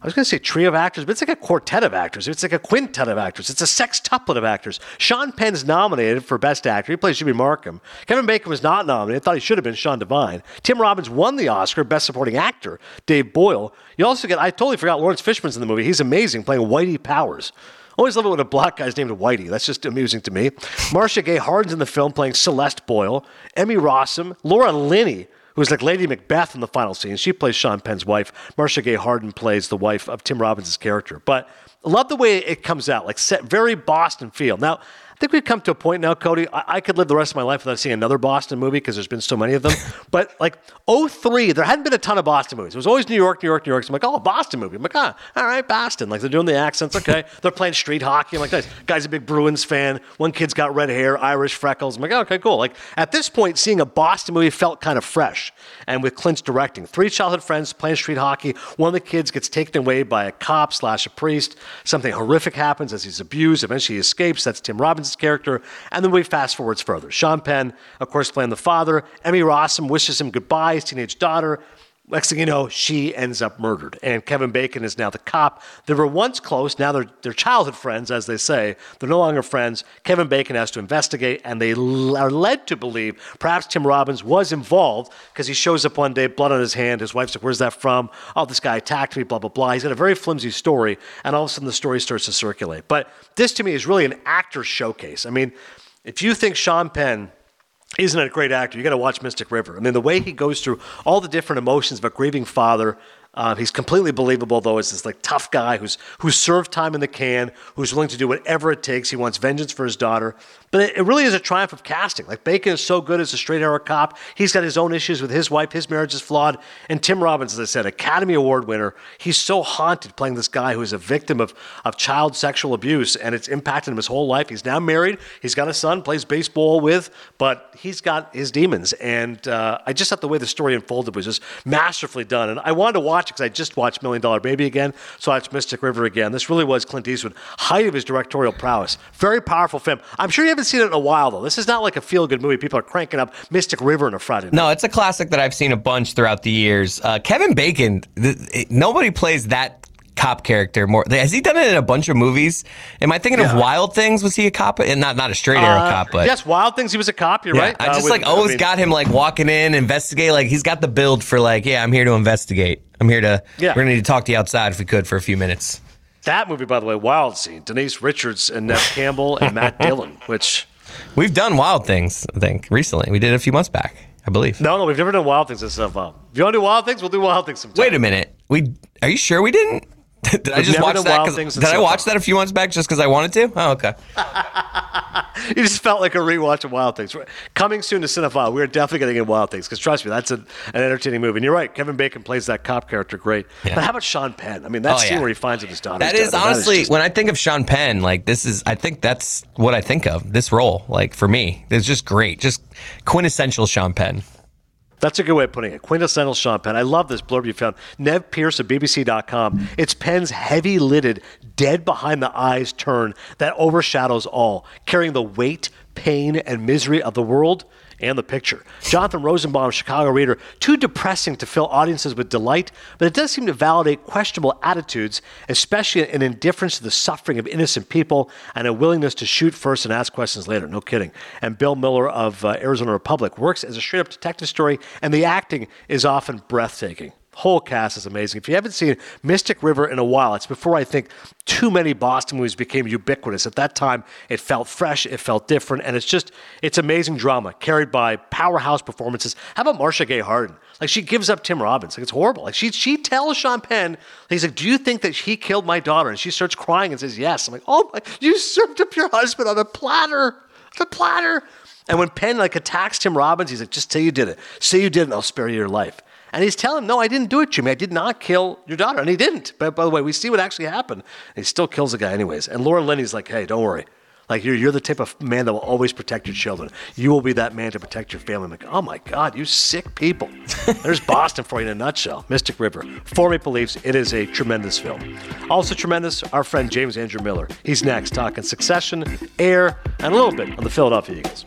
[SPEAKER 1] I was going to say trio of actors, but it's like a quartet of actors. It's like a quintet of actors. It's a sextuplet of actors. Sean Penn's nominated for Best Actor. He plays Jimmy Markum. Kevin Bacon was not nominated. I thought he should have been Sean Devine. Tim Robbins won the Oscar, Best Supporting Actor. Dave Boyle. You also get, I totally forgot Laurence Fishburne's in the movie. He's amazing playing Whitey Powers. Always love it when a black guy's named Whitey. That's just amusing to me. Marcia Gay Harden's in the film playing Celeste Boyle. Emmy Rossum. Laura Linney who's like Lady Macbeth in the final scene. She plays Sean Penn's wife. Marcia Gay Harden plays the wife of Tim Robbins' character. But love the way it comes out, like set, very Boston feel. Now, think we've come to a point now, Cote. I, I could live the rest of my life without seeing another Boston movie because there's been so many of them. but like 03, there hadn't been a ton of Boston movies. It was always New York, New York, New York. So I'm like, oh, a Boston movie. I'm like, ah, all right, Boston. Like they're doing the accents. Okay. they're playing street hockey. I'm like, nice. Guy's a big Bruins fan. One kid's got red hair, Irish freckles. I'm like, oh, okay, cool. Like at this point, seeing a Boston movie felt kind of fresh. And with Clint's directing, three childhood friends playing street hockey. One of the kids gets taken away by a cop slash a priest. Something horrific happens as he's abused. Eventually he escapes. That's Tim Robbins' character. And then we fast forwards further. Sean Penn, of course, playing the father. Emmy Rossum wishes him goodbye, his teenage daughter. Next thing you know, she ends up murdered. And Kevin Bacon is now the cop. They were once close. Now they're, they're childhood friends, as they say. They're no longer friends. Kevin Bacon has to investigate, and they l- are led to believe perhaps Tim Robbins was involved because he shows up one day, blood on his hand. His wife's like, Where's that from? Oh, this guy attacked me, blah, blah, blah. He's got a very flimsy story, and all of a sudden the story starts to circulate. But this to me is really an actor showcase. I mean, if you think Sean Penn isn't a great actor, you got to watch Mystic River. I mean, the way he goes through all the different emotions of a grieving father, uh, he's completely believable, though, as this like tough guy who's who's served time in the can, who's willing to do whatever it takes. He wants vengeance for his daughter. But it, it really is a triumph of casting. Like Bacon is so good as a straight arrow cop. He's got his own issues with his wife. His marriage is flawed. And Tim Robbins, as I said, Academy Award winner. He's so haunted playing this guy who is a victim of of child sexual abuse, and it's impacted him his whole life. He's now married. He's got a son, plays baseball with, but he's got his demons. And uh, I just thought the way the story unfolded was just masterfully done. And I wanted to watch because I just watched Million Dollar Baby again, so I watched Mystic River again. This really was Clint Eastwood, height of his directorial prowess. Very powerful film. I'm sure you haven't seen it in a while though. This is not like a feel good movie. People are cranking up Mystic River on a Friday night.
[SPEAKER 2] No, it's a classic that I've seen a bunch throughout the years. Uh, Kevin Bacon, th- nobody plays that cop character more. Has he done it in a bunch of movies? Am I thinking
[SPEAKER 1] Yeah.
[SPEAKER 2] of Wild Things? Was he a cop? And not not a straight arrow
[SPEAKER 1] Uh,
[SPEAKER 2] cop, but
[SPEAKER 1] yes, Wild Things. He was a cop. You're
[SPEAKER 2] Yeah,
[SPEAKER 1] right.
[SPEAKER 2] I
[SPEAKER 1] Uh,
[SPEAKER 2] just
[SPEAKER 1] with-
[SPEAKER 2] like always
[SPEAKER 1] mean,
[SPEAKER 2] got him like walking in, investigate. Like he's got the build for like, yeah, I'm here to investigate. I'm here to.
[SPEAKER 1] Yeah.
[SPEAKER 2] We're gonna need to talk to you outside if we could for a few minutes.
[SPEAKER 1] that movie. By the way, Wild Scene. Denise Richards and Neve Campbell and Matt Dillon. Which
[SPEAKER 2] We've done Wild Things, I think, recently. We did it a few months back, I believe.
[SPEAKER 1] no, no, we've never done Wild Things this stuff. Um, if you want to do Wild Things, we'll do Wild Things sometime.
[SPEAKER 2] Wait a minute. We are you sure we didn't? Did I just watch that?
[SPEAKER 1] Wild
[SPEAKER 2] 'cause-
[SPEAKER 1] Things
[SPEAKER 2] Did I watch
[SPEAKER 1] far.
[SPEAKER 2] that a few months back just because I wanted to? Oh, okay.
[SPEAKER 1] You just felt like a rewatch of Wild Things. Coming soon to Cinephile, we're definitely getting in Wild Things because trust me, that's an, an entertaining movie. And you're right, Kevin Bacon plays that cop character great.
[SPEAKER 2] Yeah.
[SPEAKER 1] But how about Sean Penn? I mean, that
[SPEAKER 2] Oh,
[SPEAKER 1] scene
[SPEAKER 2] yeah.
[SPEAKER 1] where he finds his daughter.
[SPEAKER 2] That is honestly when I think of Sean Penn, like this is I think that's what I think of. This role, like for me, it's just great. Just quintessential Sean Penn.
[SPEAKER 1] That's a good way of putting it. Quintessential Sean Penn. I love this blurb you found. Nev Pierce of BBC.com. It's Penn's heavy lidded, dead behind the eyes turn that overshadows all, carrying the weight, pain, and misery of the world and the picture. Jonathan Rosenbaum, Chicago Reader, too depressing to fill audiences with delight, but it does seem to validate questionable attitudes, especially an indifference to the suffering of innocent people and a willingness to shoot first and ask questions later. No kidding. And Bill Miller of uh, Arizona Republic works as a straight up detective story, and the acting is often breathtaking. Whole cast is amazing. If you haven't seen Mystic River in a while, it's before I think too many Boston movies became ubiquitous. At that time, it felt fresh, it felt different, and it's just it's amazing drama carried by powerhouse performances. How about Marcia Gay Harden? Like she gives up Tim Robbins. Like it's horrible. Like she she tells Sean Penn, he's like, "Do you think that he killed my daughter?" And she starts crying and says, "Yes." I'm like, "Oh my, you served up your husband on a platter, the platter." And when Penn like attacks Tim Robbins, he's like, just say you did it. Say you did it, and I'll spare you your life. And he's telling him, no, I didn't do it, Jimmy. I did not kill your daughter. And he didn't. But by the way, we see what actually happened. And he still kills the guy anyways. And Laura Linney's like, hey, don't worry. Like you're, you're the type of man that will always protect your children. You will be that man to protect your family. I'm like, oh my God, you sick people. There's Boston for you in a nutshell. Mystic River. For Maple Leafs, it is a tremendous film. Also tremendous, our friend James Andrew Miller. He's next, talking succession, air, and a little bit on the Philadelphia Eagles.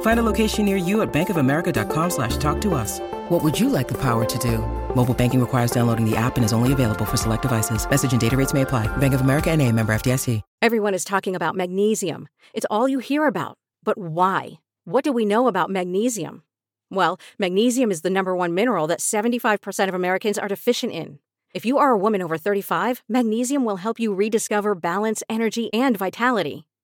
[SPEAKER 3] Find a location near you at bankofamerica.com slash talk to us. What would you like the power to do? Mobile banking requires downloading the app and is only available for select devices. Message and data rates may apply. Bank of America and a member FDIC.
[SPEAKER 4] Everyone is talking about magnesium. It's all you hear about. But why? What do we know about magnesium? Well, magnesium is the number one mineral that 75% of Americans are deficient in. If you are a woman over 35, magnesium will help you rediscover balance, energy, and vitality.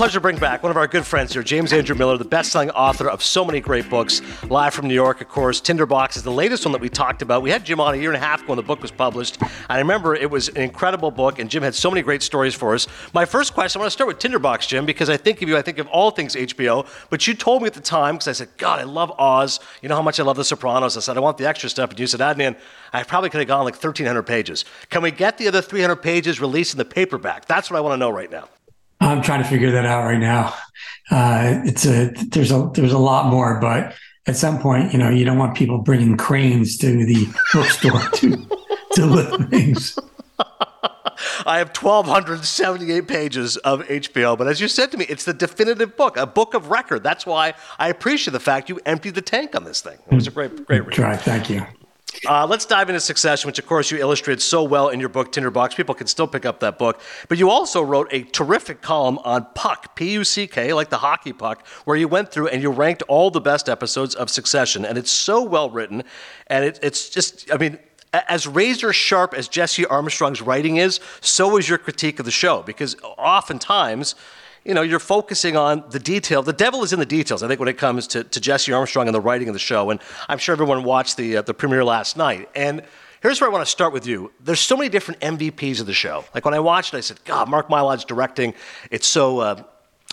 [SPEAKER 1] Pleasure to bring back one of our good friends here, James Andrew Miller, the best-selling author of so many great books. Live from New York, of course. Tinderbox is the latest one that we talked about. We had Jim on a year and a half ago when the book was published. I remember it was an incredible book, and Jim had so many great stories for us. My first question, I want to start with Tinderbox, Jim, because I think of you, I think of all things HBO. But you told me at the time, because I said, God, I love Oz. You know how much I love The Sopranos. I said, I want the extra stuff. And you said, Adnan, I probably could have gone like 1,300 pages. Can we get the other 300 pages released in the paperback? That's what I want to know right now.
[SPEAKER 5] I'm trying to figure that out right now. Uh, it's a there's a there's a lot more, but at some point, you know, you don't want people bringing cranes to the bookstore to to lift things.
[SPEAKER 1] I have 1,278 pages of HBO, but as you said to me, it's the definitive book, a book of record. That's why I appreciate the fact you emptied the tank on this thing. It was a great, great read.
[SPEAKER 5] Try, thank you.
[SPEAKER 1] Uh, let's dive into Succession, which of course you illustrated so well in your book Tinderbox. People can still pick up that book. But you also wrote a terrific column on Puck, P U C K, like the hockey puck, where you went through and you ranked all the best episodes of Succession. And it's so well written. And it, it's just, I mean, as razor sharp as Jesse Armstrong's writing is, so is your critique of the show. Because oftentimes, you know, you're focusing on the detail. The devil is in the details, I think, when it comes to, to Jesse Armstrong and the writing of the show. And I'm sure everyone watched the, uh, the premiere last night. And here's where I want to start with you. There's so many different MVPs of the show. Like when I watched it, I said, God, Mark Mylod's directing. It's so uh,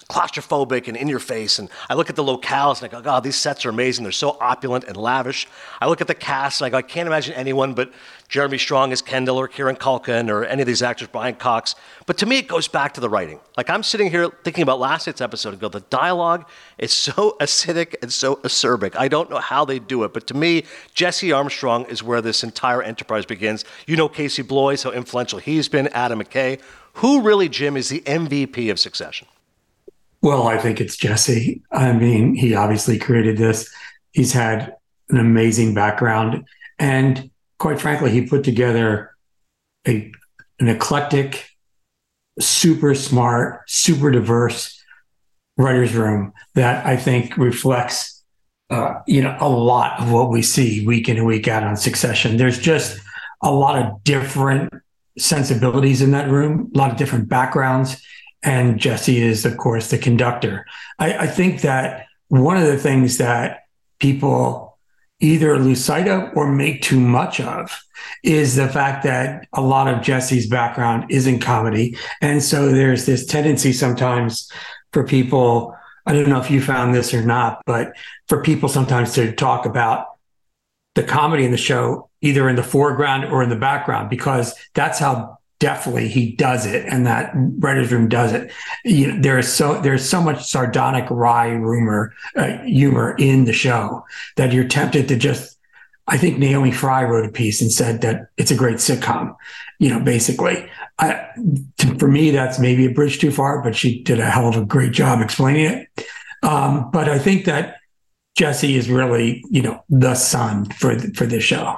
[SPEAKER 1] claustrophobic and in your face. And I look at the locales and I go, God, these sets are amazing. They're so opulent and lavish. I look at the cast and I go, I can't imagine anyone but Jeremy Strong as Kendall or Kieran Culkin or any of these actors, Brian Cox. But to me, it goes back to the writing. Like I'm sitting here thinking about last night's episode and go, the dialogue is so acidic and so acerbic. I don't know how they do it, but to me, Jesse Armstrong is where this entire enterprise begins. You know Casey Bloys, how influential he's been, Adam McKay. Who really, Jim, is the MVP of Succession?
[SPEAKER 5] Well, I think it's Jesse. I mean, he obviously created this. He's had an amazing background. And quite frankly, he put together a an eclectic, super smart, super diverse writers' room that I think reflects, uh, you know, a lot of what we see week in and week out on Succession. There's just a lot of different sensibilities in that room, a lot of different backgrounds, and Jesse is, of course, the conductor. I, I think that one of the things that people either lose sight of or make too much of is the fact that a lot of Jesse's background is in comedy. And so there's this tendency sometimes for people, I don't know if you found this or not, but for people sometimes to talk about the comedy in the show either in the foreground or in the background because that's how definitely he does it and that writers room does it. You know, there is so there's so much sardonic wry rumor uh, humor in the show that you're tempted to just i think naomi fry wrote a piece and said that it's a great sitcom you know basically. I, to, for me that's maybe a bridge too far but she did a hell of a great job explaining it. Um, but i think that jesse is really you know the sun for for this show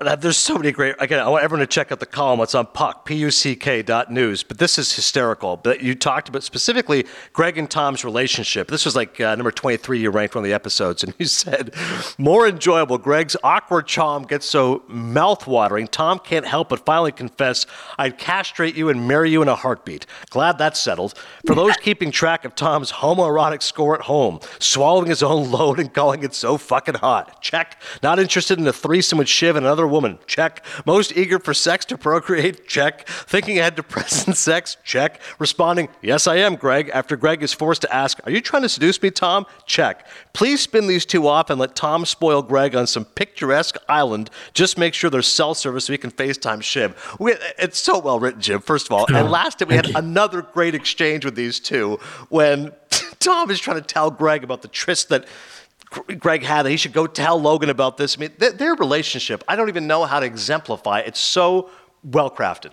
[SPEAKER 1] there's so many great. Again, I want everyone to check out the column. It's on Puck, P-U-C-K dot news. But this is hysterical. But you talked about specifically Greg and Tom's relationship. This was like uh, number 23 you ranked one of the episodes, and you said more enjoyable. Greg's awkward charm gets so mouth-watering. Tom can't help but finally confess, "I'd castrate you and marry you in a heartbeat." Glad that's settled. For those keeping track of Tom's homoerotic score at home, swallowing his own load and calling it so fucking hot. Check. Not interested in a threesome with Shiv and another woman. Check. Most eager for sex to procreate? Check. Thinking ahead to present sex? Check. Responding, Yes, I am, Greg, after Greg is forced to ask, Are you trying to seduce me, Tom? Check. Please spin these two off and let Tom spoil Greg on some picturesque island. Just make sure there's cell service so we can FaceTime Shiv. We, it's so well written, Jim, first of all. And oh, last time we had another great exchange with these two when Tom is trying to tell Greg about the tryst that Greg had that he should go tell Logan about this. I mean, th- their relationship, I don't even know how to exemplify. It's so well crafted.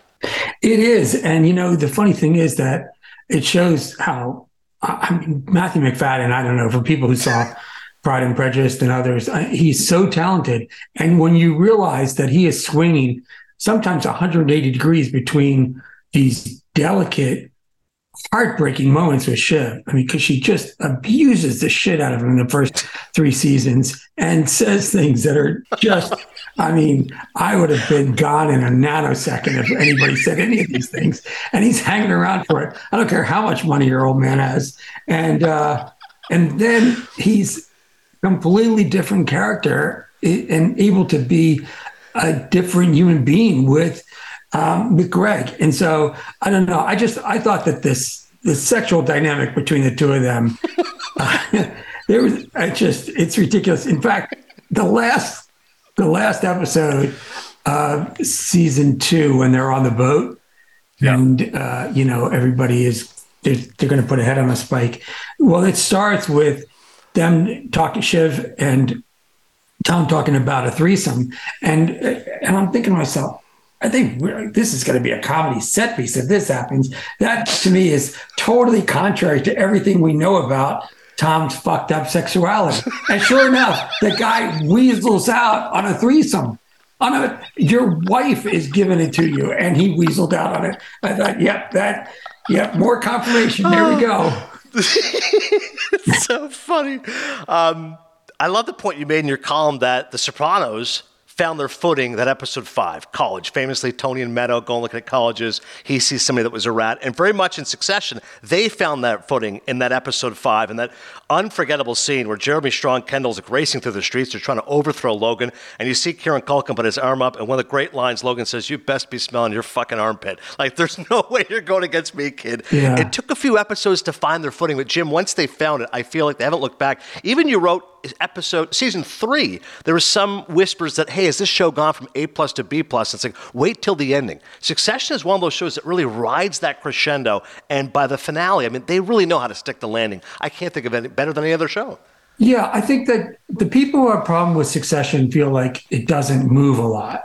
[SPEAKER 5] It is. And, you know, the funny thing is that it shows how, I mean, Matthew Macfadyen, I don't know, for people who saw Pride and Prejudice and others, uh, he's so talented. And when you realize that he is swinging sometimes 180 degrees between these delicate heartbreaking moments with Shiv. I mean, because she just abuses the shit out of him in the first three seasons and says things that are just, I mean, I would have been gone in a nanosecond if anybody said any of these things. And he's hanging around for it. I don't care how much money your old man has. And, uh, and then he's completely different character and able to be a different human being with um, with Greg. And so I don't know. I just I thought that this the sexual dynamic between the two of them, uh, there was I just it's ridiculous. In fact, the last the last episode of season two when they're on the boat yeah. and uh, you know everybody is they're, they're going to put a head on a spike. Well, it starts with them talking Shiv and Tom talking about a threesome, and and I'm thinking to myself, I think this is going to be a comedy set piece if this happens. That to me is totally contrary to everything we know about Tom's fucked up sexuality. And sure enough, the guy weasels out on a threesome. On a, your wife is giving it to you, and he weaseled out on it. I thought, yep, that, yep, more confirmation. There we go.
[SPEAKER 1] it's so funny. Um, I love the point you made in your column that The Sopranos found their footing that episode five, college. Famously, Tony and Meadow going looking at colleges. He sees somebody that was a rat. And very much in succession, they found that footing in that episode five and that unforgettable scene where Jeremy Strong Kendall's like racing through the streets. They're trying to overthrow Logan. And you see Kieran Culkin put his arm up. And one of the great lines Logan says, You best be smelling your fucking armpit. Like, there's no way you're going against me, kid. Yeah. It took a few episodes to find their footing. But Jim, once they found it, I feel like they haven't looked back. Even you wrote episode season three, there was some whispers that, hey, has this show gone from A plus to B plus? It's like, wait till the ending. Succession is one of those shows that really rides that crescendo, and by the finale, I mean, they really know how to stick the landing. I can't think of any better than any other show.
[SPEAKER 5] Yeah, I think that the people who have a problem with Succession feel like it doesn't move a lot.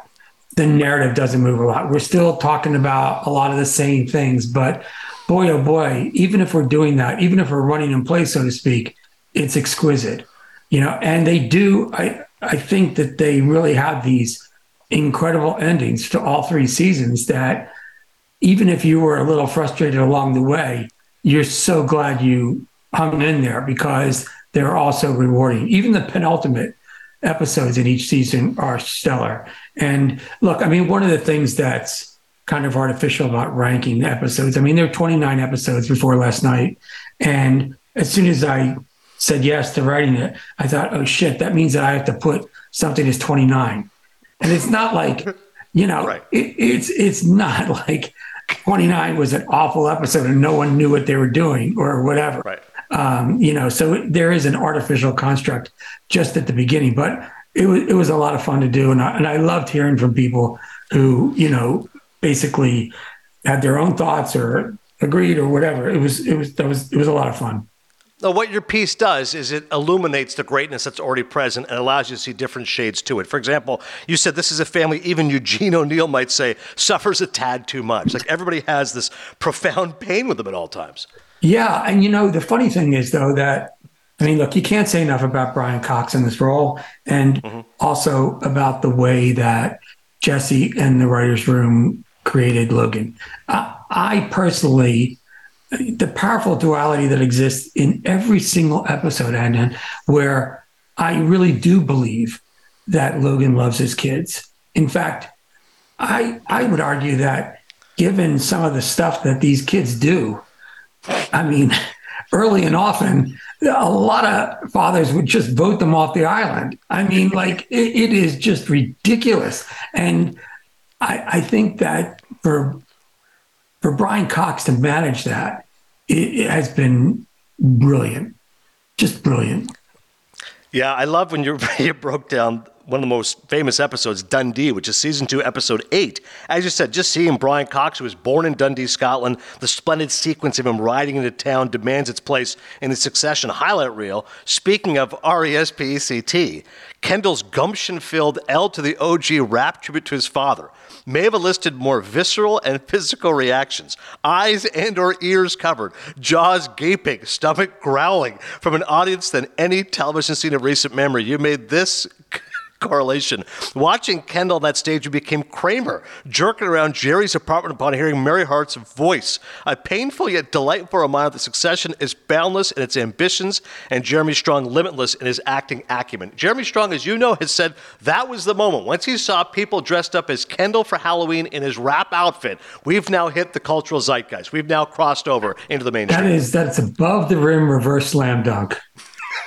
[SPEAKER 5] The narrative doesn't move a lot. We're still talking about a lot of the same things, but boy, oh boy, even if we're doing that, even if we're running in place, so to speak, it's exquisite you know, and they do. I I think that they really have these incredible endings to all three seasons that even if you were a little frustrated along the way, you're so glad you hung in there because they're also rewarding. Even the penultimate episodes in each season are stellar. And look, I mean, one of the things that's kind of artificial about ranking episodes, I mean, there are 29 episodes before last night. And as soon as I said yes to writing it, I thought, oh shit, that means that I have to put something as 29. And it's not like, you know, right. it, it's it's not like 29 was an awful episode and no one knew what they were doing or whatever.
[SPEAKER 1] Right.
[SPEAKER 5] Um, you know, so there is an artificial construct just at the beginning, but it was it was a lot of fun to do, and I, and I loved hearing from people who you know basically had their own thoughts or agreed or whatever. It was it was that was it was a lot of fun.
[SPEAKER 1] Now, what your piece does is it illuminates the greatness that's already present and allows you to see different shades to it. For example, you said this is a family, even Eugene O'Neill might say, suffers a tad too much. Like everybody has this profound pain with them at all times.
[SPEAKER 5] Yeah. And, you know, the funny thing is, though, that, I mean, look, you can't say enough about Brian Cox in this role and mm-hmm. also about the way that Jesse and the writer's room created Logan. I personally, the powerful duality that exists in every single episode, and where I really do believe that Logan loves his kids. In fact, I I would argue that given some of the stuff that these kids do, I mean, early and often, a lot of fathers would just vote them off the island. I mean, like it, it is just ridiculous. And I, I think that for for Brian Cox to manage that, it, it has been brilliant, just brilliant.
[SPEAKER 1] Yeah, I love when you you broke down one of the most famous episodes, Dundee, which is season two, episode eight. As you said, just seeing Brian Cox, who was born in Dundee, Scotland, the splendid sequence of him riding into town demands its place in the succession highlight reel. Speaking of R E S P E C T, Kendall's gumption filled L to the OG rap tribute to his father may have elicited more visceral and physical reactions eyes and or ears covered jaws gaping stomach growling from an audience than any television scene of recent memory you made this correlation. Watching Kendall on that stage, we became Kramer, jerking around Jerry's apartment upon hearing Mary Hart's voice. A painful yet delightful reminder that Succession is boundless in its ambitions and Jeremy Strong limitless in his acting acumen. Jeremy Strong, as you know, has said that was the moment. Once he saw people dressed up as Kendall for Halloween in his rap outfit, we've now hit the cultural zeitgeist. We've now crossed over into the mainstream.
[SPEAKER 5] That is that's above the rim reverse slam dunk.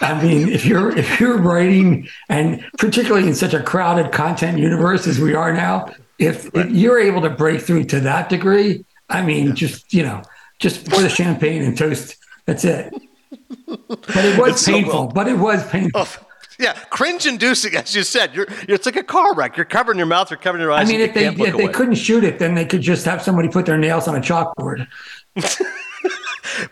[SPEAKER 5] I mean, if you're if you're writing, and particularly in such a crowded content universe as we are now, if, right. if you're able to break through to that degree, I mean, yeah. just you know, just pour the champagne and toast. That's it. But it was it's painful. So well. But it was painful. Oh.
[SPEAKER 1] Yeah, cringe-inducing, as you said. You're, you're, it's like a car wreck. You're covering your mouth. You're covering your eyes.
[SPEAKER 5] I mean, if they if they couldn't shoot it, then they could just have somebody put their nails on a chalkboard.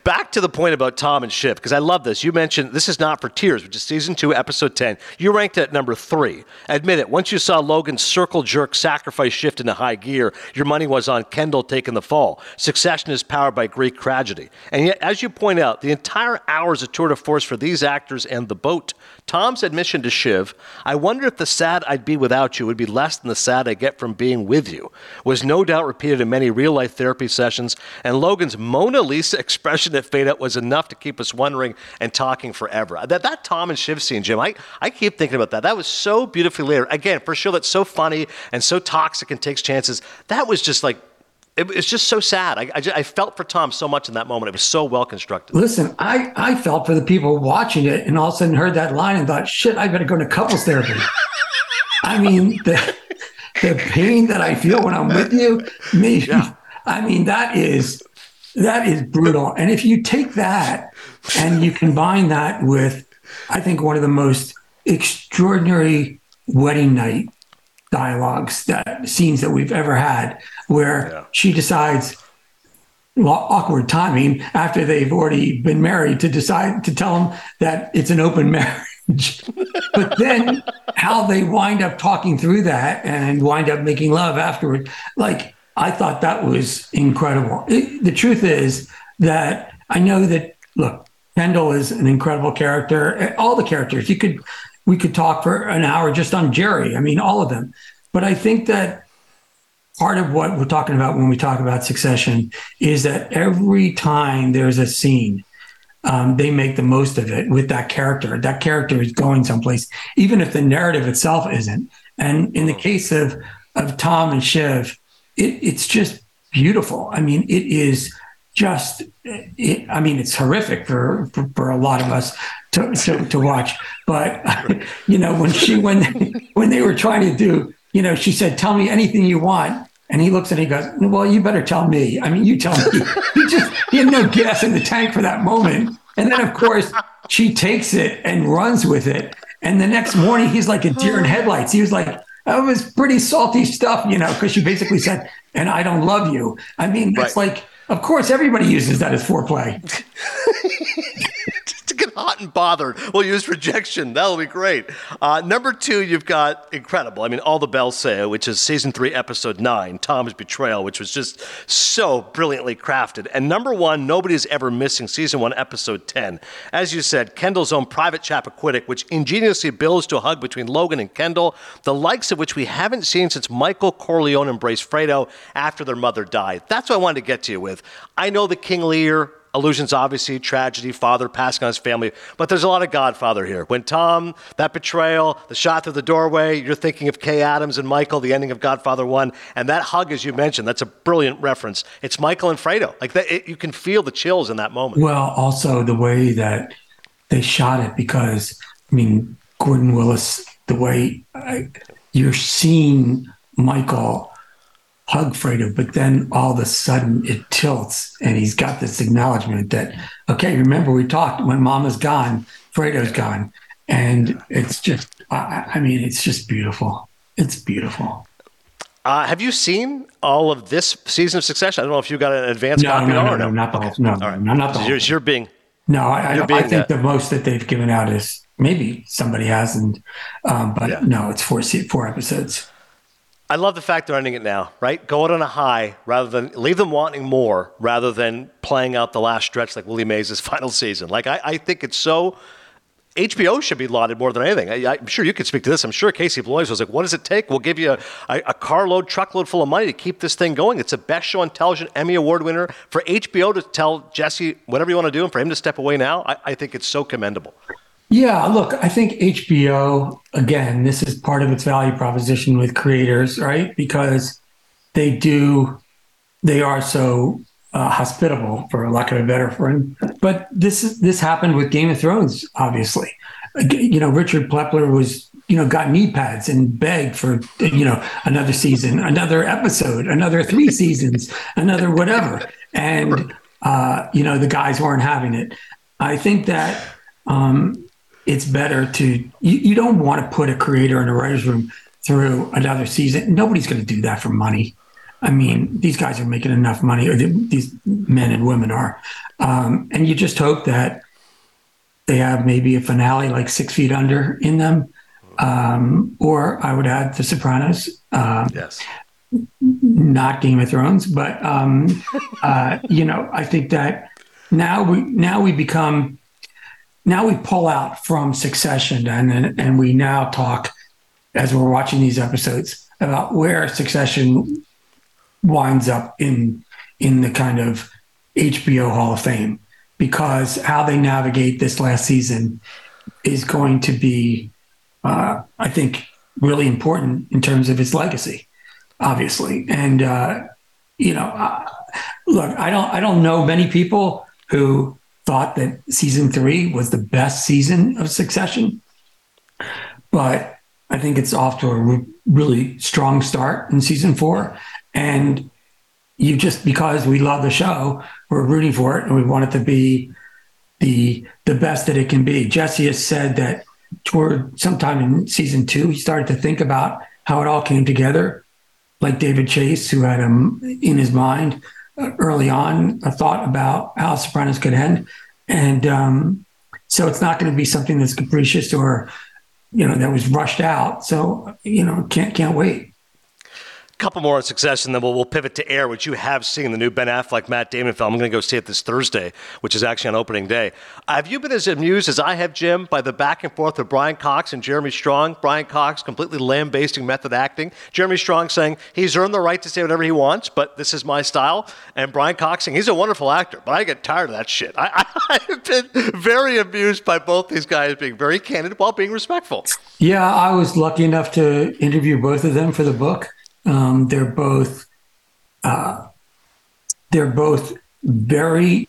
[SPEAKER 1] Back to the point about Tom and Shiv, because I love this. You mentioned this is not for tears, which is season two, episode 10. You ranked at number three. Admit it, once you saw Logan's circle jerk sacrifice shift into high gear, your money was on Kendall taking the fall. Succession is powered by Greek tragedy. And yet, as you point out, the entire hour is a tour de force for these actors and the boat. Tom's admission to Shiv, I wonder if the sad I'd be without you would be less than the sad I get from being with you, was no doubt repeated in many real life therapy sessions, and Logan's Mona Lisa expression at Fade Out was enough to keep us wondering and talking forever. Uh, that, that Tom and Shiv scene, Jim, I, I keep thinking about that. That was so beautifully layered. Again, for show that's so funny and so toxic and takes chances, that was just like it, it's just so sad. I, I, just, I, felt for Tom so much in that moment. It was so well constructed.
[SPEAKER 5] Listen, I, I felt for the people watching it and all of a sudden heard that line and thought, shit, I better go to couples therapy. I mean, the, the pain that I feel when I'm with you, me, yeah. I mean, that is that is brutal. And if you take that and you combine that with, I think, one of the most extraordinary wedding night dialogues that scenes that we've ever had where yeah. she decides well, awkward timing after they've already been married to decide to tell him that it's an open marriage. but then how they wind up talking through that and wind up making love afterward, like I thought that was incredible. It, the truth is that I know that look, Kendall is an incredible character. All the characters you could we could talk for an hour just on Jerry. I mean, all of them. But I think that part of what we're talking about when we talk about succession is that every time there's a scene, um, they make the most of it with that character. That character is going someplace, even if the narrative itself isn't. And in the case of of Tom and Shiv, it, it's just beautiful. I mean, it is just. It, I mean, it's horrific for, for, for a lot of us to, to, to watch. But you know, when she when when they were trying to do, you know, she said, "Tell me anything you want." And he looks at it, he goes, Well, you better tell me. I mean, you tell me. he just he had no gas in the tank for that moment. And then of course she takes it and runs with it. And the next morning he's like a deer in headlights. He was like, that was pretty salty stuff, you know, because she basically said, and I don't love you. I mean, that's right. like, of course, everybody uses that as foreplay.
[SPEAKER 1] hot and bothered. We'll use rejection. That'll be great. Uh, number two, you've got incredible. I mean, All the Bells Say, which is season three, episode nine, Tom's Betrayal, which was just so brilliantly crafted. And number one, nobody's ever missing season one, episode 10. As you said, Kendall's own private Chappaquiddick, which ingeniously builds to a hug between Logan and Kendall, the likes of which we haven't seen since Michael Corleone embraced Fredo after their mother died. That's what I wanted to get to you with. I know the King Lear Illusions, obviously, tragedy, father passing on his family, but there's a lot of Godfather here. When Tom, that betrayal, the shot through the doorway, you're thinking of Kay Adams and Michael, the ending of Godfather 1, and that hug, as you mentioned, that's a brilliant reference. It's Michael and Fredo. Like, that, it, you can feel the chills in that moment.
[SPEAKER 5] Well, also the way that they shot it, because, I mean, Gordon Willis, the way I, you're seeing Michael hug Fredo, but then all of a sudden it tilts and he's got this acknowledgement that, okay, remember we talked when mama's gone, Fredo's gone. And it's just, I, I mean, it's just beautiful. It's beautiful.
[SPEAKER 1] Uh, have you seen all of this season of Succession? I don't know if you got an advance
[SPEAKER 5] no,
[SPEAKER 1] copy
[SPEAKER 5] no,
[SPEAKER 1] no,
[SPEAKER 5] no, no, not the whole. No, all right. no, not the whole.
[SPEAKER 1] You're, you're being.
[SPEAKER 5] No, I, I, being, I think the most that they've given out is maybe somebody hasn't, um, but yeah. no, it's four four episodes.
[SPEAKER 1] I love the fact they're ending it now, right? Go out on a high rather than leave them wanting more rather than playing out the last stretch like Willie Mays' final season. Like, I, I think it's so. HBO should be lauded more than anything. I, am sure you could speak to this. I'm sure Casey Bloys was like, what does it take? We'll give you a, a, a, carload, truckload full of money to keep this thing going. It's the best show on television, Emmy Award winner. For HBO to tell Jesse whatever you want to do and for him to step away now, I, I think it's so commendable.
[SPEAKER 5] Yeah, look, I think HBO, again, this is part of its value proposition with creators, right? Because they do, they are so uh, hospitable, for lack of a better friend. But this is this happened with Game of Thrones, obviously. You know, Richard Plepler was, you know, got knee pads and begged for, you know, another season, another episode, another three seasons, another whatever. And, uh, you know, the guys weren't having it. I think that um, it's better to you, you don't want to put a creator in a writer's room through another season. Nobody's going to do that for money. I mean, these guys are making enough money, or these men and women are, um, and you just hope that they have maybe a finale like Six Feet Under in them, um, or I would add The Sopranos.
[SPEAKER 1] Uh, yes.
[SPEAKER 5] Not Game of Thrones, but um, uh, you know, I think that now we now we become now we pull out from Succession and and we now talk as we're watching these episodes about where Succession winds up in in the kind of HBO Hall of Fame because how they navigate this last season is going to be, uh, I think, really important in terms of its legacy, obviously. And uh, you know, uh, look, I don't I don't know many people who thought that season three was the best season of Succession, but I think it's off to a re- really strong start in season four. And you just because we love the show, we're rooting for it and we want it to be the the best that it can be. Jesse has said that toward sometime in season two, he started to think about how it all came together. Like David Chase, who had him in his mind early on a thought about how Sopranos could end, and um, so it's not going to be something that's capricious or you know that was rushed out. So you know can't can't wait.
[SPEAKER 1] Couple more on Succession, then we'll, we'll pivot to Air, which you have seen the new Ben Affleck, Matt Damon film. I'm going to go see it this Thursday, which is actually on opening day. Have you been as amused as I have, Jim, by the back and forth of Brian Cox and Jeremy Strong? Brian Cox completely lambasting method acting. Jeremy Strong saying he's earned the right to say whatever he wants, but this is my style. And Brian Cox saying he's a wonderful actor, but I get tired of that shit. I, I, I've been very amused by both these guys being very candid while being respectful.
[SPEAKER 5] Yeah, I was lucky enough to interview both of them for the book. Um, they're both uh, they're both very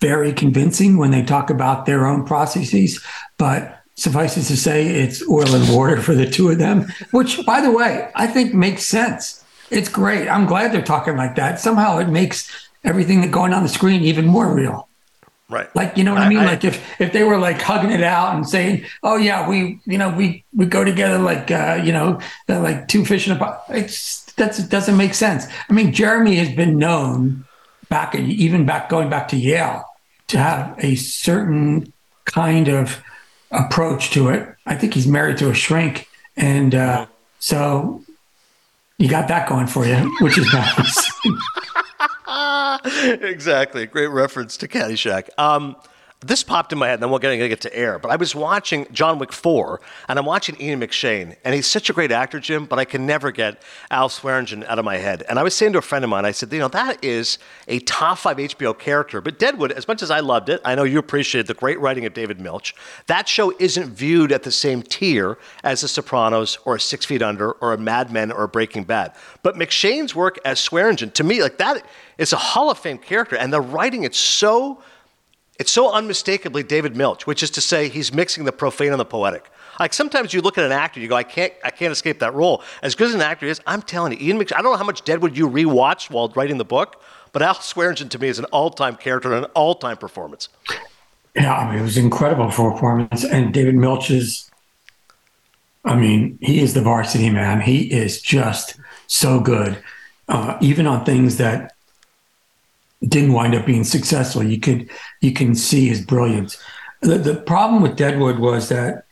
[SPEAKER 5] very convincing when they talk about their own processes, but suffices to say it's oil and water for the two of them, which by the way, I think makes sense. It's great. I'm glad they're talking like that. Somehow it makes everything that going on the screen even more real.
[SPEAKER 1] Right.
[SPEAKER 5] Like, you know what I, I mean? I, like if, if they were like hugging it out and saying, oh yeah, we, you know, we, we go together like, uh, you know, like two fish in a pot. It's, that's, it doesn't make sense. I mean, Jeremy has been known back, and even back, going back to Yale to have a certain kind of approach to it. I think he's married to a shrink. And, uh, so you got that going for you, which is nice.
[SPEAKER 1] exactly. Great reference to Caddyshack. Um, this popped in my head, and then we're going to get to air. But I was watching John Wick 4, and I'm watching Ian McShane, and he's such a great actor, Jim, but I can never get Al Swearingen out of my head. And I was saying to a friend of mine, I said, you know, that is a top five HBO character. But Deadwood, as much as I loved it, I know you appreciated the great writing of David Milch, that show isn't viewed at the same tier as The Sopranos or Six Feet Under or a Mad Men or a Breaking Bad. But McShane's work as Swearingen, to me, like that is a Hall of Fame character, and the writing, it's so it's so unmistakably David Milch, which is to say he's mixing the profane and the poetic. Like sometimes you look at an actor, you go, I can't, I can't escape that role. As good as an actor is, I'm telling you, Ian McShane, I don't know how much Deadwood you rewatched while writing the book, but Al Swearingen to me is an all-time character and an all-time performance.
[SPEAKER 5] Yeah, I mean, it was incredible performance. And David Milch is, I mean, he is the varsity man. He is just so good, uh, even on things that didn't wind up being successful. You could you can see his brilliance. The, the problem with Deadwood was that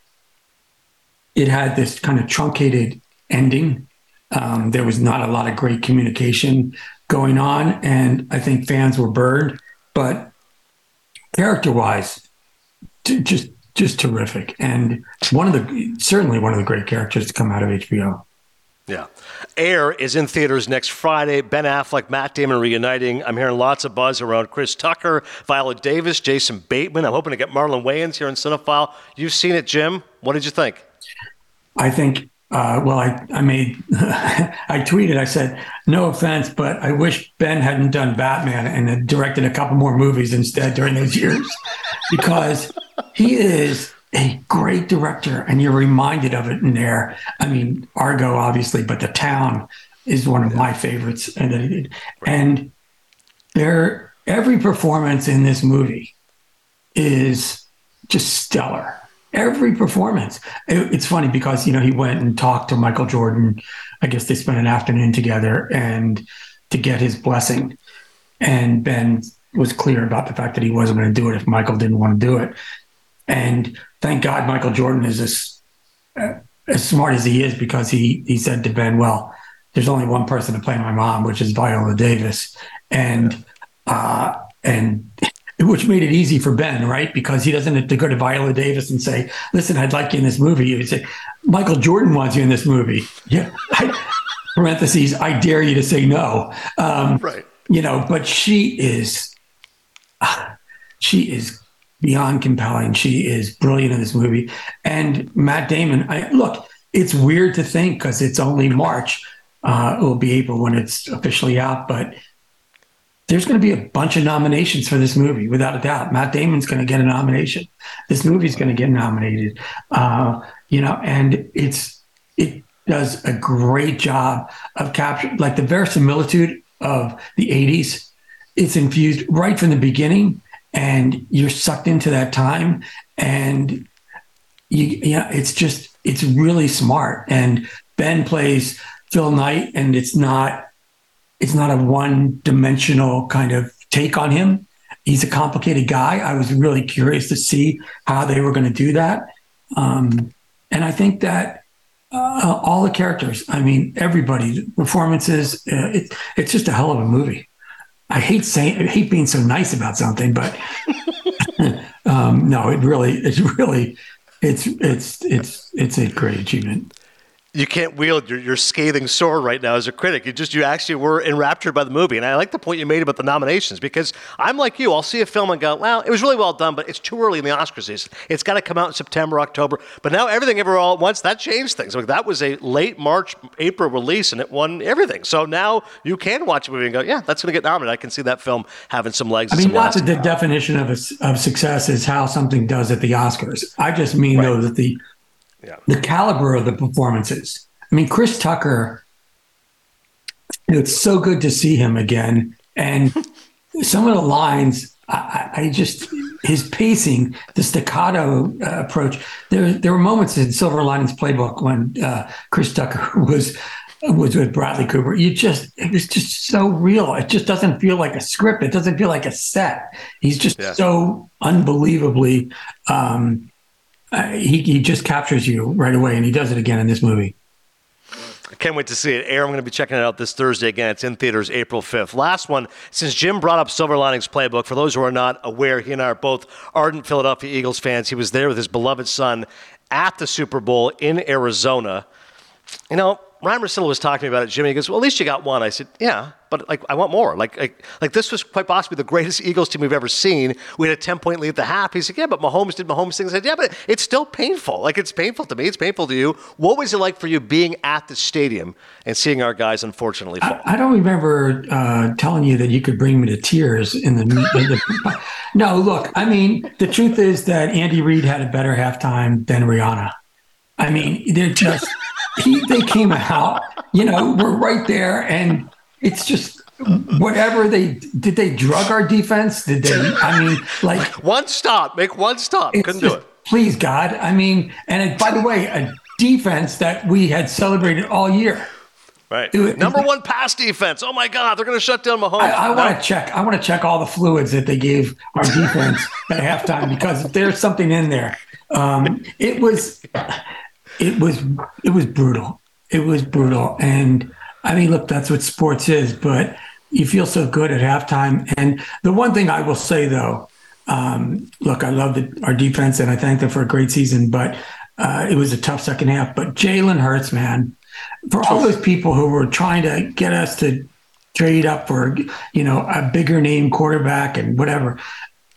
[SPEAKER 5] it had this kind of truncated ending. Um, there was not a lot of great communication going on, and I think fans were burned. But character-wise, t- just just terrific, and one of the certainly one of the great characters to come out of HBO.
[SPEAKER 1] Yeah. Air is in theaters next Friday. Ben Affleck, Matt Damon reuniting. I'm hearing lots of buzz around Chris Tucker, Viola Davis, Jason Bateman. I'm hoping to get Marlon Wayans here in Cinephile. You've seen it, Jim. What did you think?
[SPEAKER 5] I think, uh, well, I, I made, I tweeted, I said, no offense, but I wish Ben hadn't done Batman and had directed a couple more movies instead during those years because he is a great director, and you're reminded of it in there. I mean, Argo, obviously, but The Town is one of my favorites, and and there every performance in this movie is just stellar. Every performance. It, it's funny because you know he went and talked to Michael Jordan. I guess they spent an afternoon together, and to get his blessing. And Ben was clear about the fact that he wasn't going to do it if Michael didn't want to do it. And thank God Michael Jordan is as uh, as smart as he is because he he said to Ben, "Well, there's only one person to play my mom, which is Viola Davis," and uh, and which made it easy for Ben, right? Because he doesn't have to go to Viola Davis and say, "Listen, I'd like you in this movie." He would say, "Michael Jordan wants you in this movie." Yeah. I, parentheses. I dare you to say no. Um,
[SPEAKER 1] right.
[SPEAKER 5] You know, but she is. Uh, she is beyond compelling. She is brilliant in this movie. And Matt Damon, I, look, it's weird to think because it's only March. Uh, it will be April when it's officially out, but there's going to be a bunch of nominations for this movie, without a doubt. Matt Damon's going to get a nomination. This movie's going to get nominated. Uh, you know, and it's it does a great job of capturing like the verisimilitude of the 80s. It's infused right from the beginning and you're sucked into that time and you yeah it's just it's really smart and ben plays phil knight and it's not it's not a one dimensional kind of take on him he's a complicated guy i was really curious to see how they were going to do that um, and i think that uh, all the characters. I mean, everybody, performances. Uh, it, it's just a hell of a movie. I hate saying, I hate being so nice about something, but um, no, it really, it's really, it's it's it's it's a great achievement
[SPEAKER 1] you can't wield your, your scathing sword right now as a critic. You just you actually were enraptured by the movie, and I like the point you made about the nominations because I'm like you. I'll see a film and go, "Well, it was really well done, but it's too early in the Oscar season. It's got to come out in September, October." But now everything ever all at once that changed things. Like that was a late March, April release, and it won everything. So now you can watch a movie and go, "Yeah, that's going to get nominated." I can see that film having some legs.
[SPEAKER 5] I mean,
[SPEAKER 1] not
[SPEAKER 5] that the definition of a, of success is how something does at the Oscars. I just mean right. though that the yeah. the caliber of the performances I mean, Chris Tucker, it's so good to see him again. And some of the lines, I, I just, his pacing, the staccato uh, approach. There, there were moments in Silver Linings Playbook when uh, Chris Tucker was was with Bradley Cooper. You just, it was just so real. It just doesn't feel like a script. It doesn't feel like a set. He's just yeah. so unbelievably. Um, uh, he he just captures you right away, and he does it again in this movie.
[SPEAKER 1] I can't wait to see it air. I'm going to be checking it out this Thursday again. It's in theaters April 5th. Last one, since Jim brought up Silver Linings Playbook, for those who are not aware, he and I are both ardent Philadelphia Eagles fans. He was there with his beloved son at the Super Bowl in Arizona. You know, Ryan Russillo was talking about it, Jimmy. He goes, "Well, at least you got one." I said, "Yeah, but like I want more. Like, like, like this was quite possibly the greatest Eagles team we've ever seen. We had a ten point lead at the half." He said, "Yeah, but Mahomes did Mahomes things." I said, "Yeah, but it's still painful. Like it's painful to me. It's painful to you. What was it like for you being at the stadium and seeing our guys unfortunately fall?"
[SPEAKER 5] I, I don't remember uh, telling you that you could bring me to tears in the. In the no, look. I mean, the truth is that Andy Reid had a better halftime than Rihanna. I mean, they're just he, they came out, you know, we're right there, and it's just whatever they did. They drug our defense. Did they? I mean, like
[SPEAKER 1] one stop, make one stop. Couldn't just, do it.
[SPEAKER 5] Please, God. I mean, and by the way, a defense that we had celebrated all year.
[SPEAKER 1] Right. It, Number one pass defense. Oh my God, they're going to shut down Mahomes. I,
[SPEAKER 5] I want to check. I want to check all the fluids that they gave our defense at halftime because if there's something in there, um, it was it was it was brutal. It was brutal, and I mean, look, that's what sports is. But you feel so good at halftime. And the one thing I will say though, um, look, I love the, our defense, and I thank them for a great season. But uh, it was a tough second half. But Jalen Hurts, man, for all those people who were trying to get us to trade up for you know a bigger name quarterback and whatever,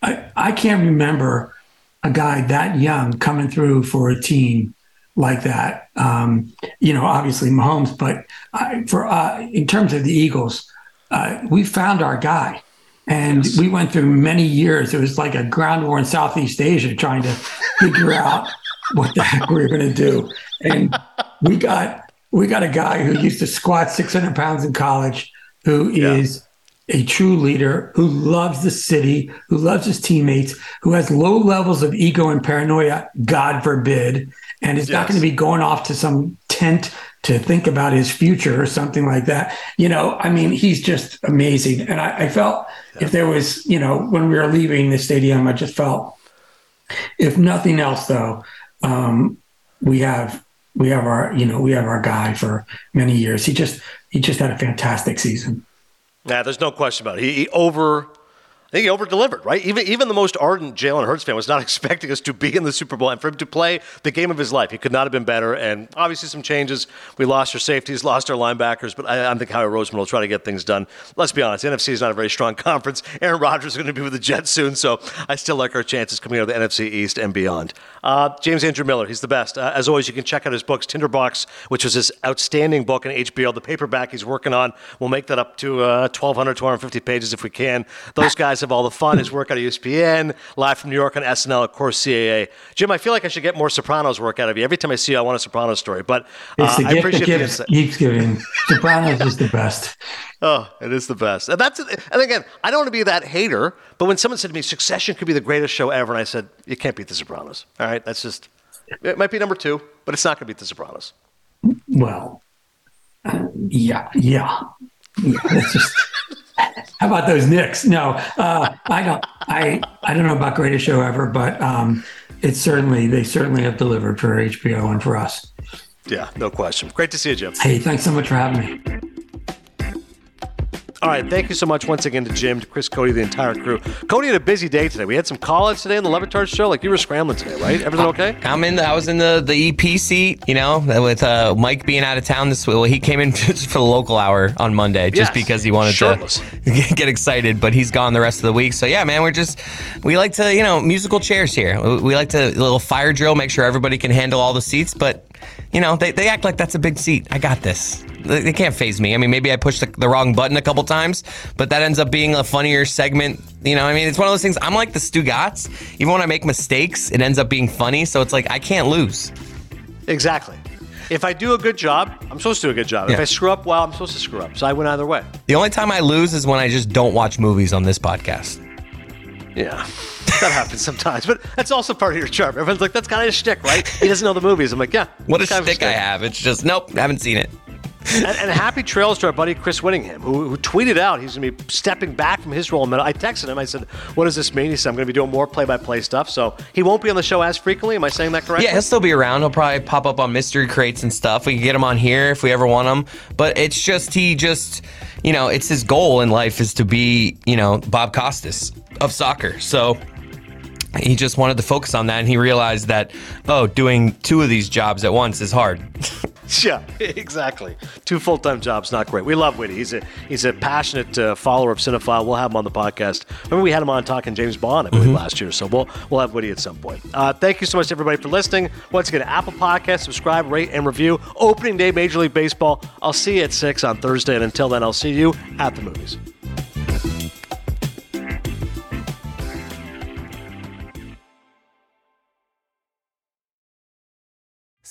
[SPEAKER 5] I, I can't remember a guy that young coming through for a team like that. Um, you know, obviously Mahomes, but I, for uh, in terms of the Eagles, uh, we found our guy, and yes. we went through many years. It was like a ground war in Southeast Asia trying to figure out what the heck we were going to do, and we got we got a guy who used to squat 600 pounds in college, who yeah. is a true leader who loves the city, who loves his teammates, who has low levels of ego and paranoia, God forbid, and is yes. not going to be going off to some tent to think about his future or something like that. You know, I mean, he's just amazing. And I, I felt yeah. if there was, you know, when we were leaving the stadium, I just felt, if nothing else, though, um, we have we have our you know we have our guy for many years. He just he just had a fantastic season.
[SPEAKER 1] Yeah, there's no question about it. He, he over I think he over delivered, right? Even even the most ardent Jalen Hurts fan was not expecting us to be in the Super Bowl and for him to play the game of his life. He could not have been better. And obviously, some changes. We lost our safeties, lost our linebackers, but I, I think Howie Roseman will try to get things done. Let's be honest, NFC is not a very strong conference. Aaron Rodgers is going to be with the Jets soon, so I still like our chances coming out of the NFC East and beyond. Uh, James Andrew Miller, he's the best. Uh, as always, you can check out his books, Tinderbox, which was his outstanding book in HBO. The paperback he's working on, we'll make that up to uh, 1,200, 250 pages if we can. Those guys have all the fun. His work out of ESPN, live from New York on SNL, of course, CAA. Jim, I feel like I should get more Sopranos work out of you. Every time I see you, I want a Sopranos story. But uh, I appreciate the
[SPEAKER 5] insight. Keeps giving. Sopranos is the best.
[SPEAKER 1] Oh, it is the best. And that's and again, I don't want to be that hater, but when someone said to me, Succession could be the greatest show ever, and I said, You can't beat The Sopranos. All right, that's just it might be number two, but it's not going to beat The Sopranos.
[SPEAKER 5] Well, uh, yeah, yeah, yeah. That's just. How about those Knicks? No, uh, I don't. I I don't know about greatest show ever, but um, it's certainly they certainly have delivered for HBO and for us.
[SPEAKER 1] Yeah, no question. Great to see you, Jim.
[SPEAKER 5] Hey, thanks so much for having me.
[SPEAKER 1] All right, thank you so much once again to Jim, to Chris, Cote, the entire crew. Cote had a busy day today. We had some call-outs today on the Le Batard show. Like you were scrambling today, right? Everything okay?
[SPEAKER 2] I'm in. The, I was in the the EP seat, you know, with uh, Mike being out of town this week. Well, he came in just for the local hour on Monday, just
[SPEAKER 1] Yes,
[SPEAKER 2] because he wanted
[SPEAKER 1] shirtless.
[SPEAKER 2] to get excited. But he's gone the rest of the week. So yeah, man, we're just we like to you know musical chairs here. We- We like to a little fire drill, make sure everybody can handle all the seats. But you know, they, they act like that's a big seat. I got this. They, they can't phase me. I mean, maybe I pushed the, the wrong button a couple times, but that ends up being a funnier segment. You know, I mean, it's one of those things. I'm like the Stugotz. Even when I make mistakes, it ends up being funny. So it's like I can't lose.
[SPEAKER 1] Exactly. If I do a good job, I'm supposed to do a good job. If I screw up, well, I'm supposed to screw up. So I win either way.
[SPEAKER 2] The only time I lose is when I just don't watch movies on this podcast.
[SPEAKER 1] Yeah. That happens sometimes, but that's also part of your charm. Everyone's like, that's kind of a shtick, right? He doesn't know the movies. I'm like, yeah.
[SPEAKER 2] What a
[SPEAKER 1] kind of
[SPEAKER 2] stick I have. It's just nope, I haven't seen it.
[SPEAKER 1] And, and happy trails to our buddy Chris Wittyngham, who, who tweeted out he's going to be stepping back from his role. I texted him. I said, "What does this mean?" He said, "I'm going to be doing more play-by-play stuff." So he won't be on the show as frequently. Am I saying that correctly?
[SPEAKER 2] Yeah, he'll still be around. He'll probably pop up on mystery crates and stuff. We can get him on here if we ever want him. But it's just he just you know, it's his goal in life is to be, you know, Bob Costas of soccer. So he just wanted to focus on that and he realized that oh, doing two of these jobs at once is hard.
[SPEAKER 1] Yeah, exactly. Two full-time jobs, not great. We love Whitty. He's a he's a passionate uh, follower of Cinephile. We'll have him on the podcast. Remember, we had him on talking James Bond, I believe, last year. So we'll we'll have Whitty at some point. Uh, thank you so much, everybody, for listening. Once again, Apple Podcast, subscribe, rate, and review. Opening day, Major League Baseball. I'll see you at six on Thursday, and until then, I'll see you at the movies.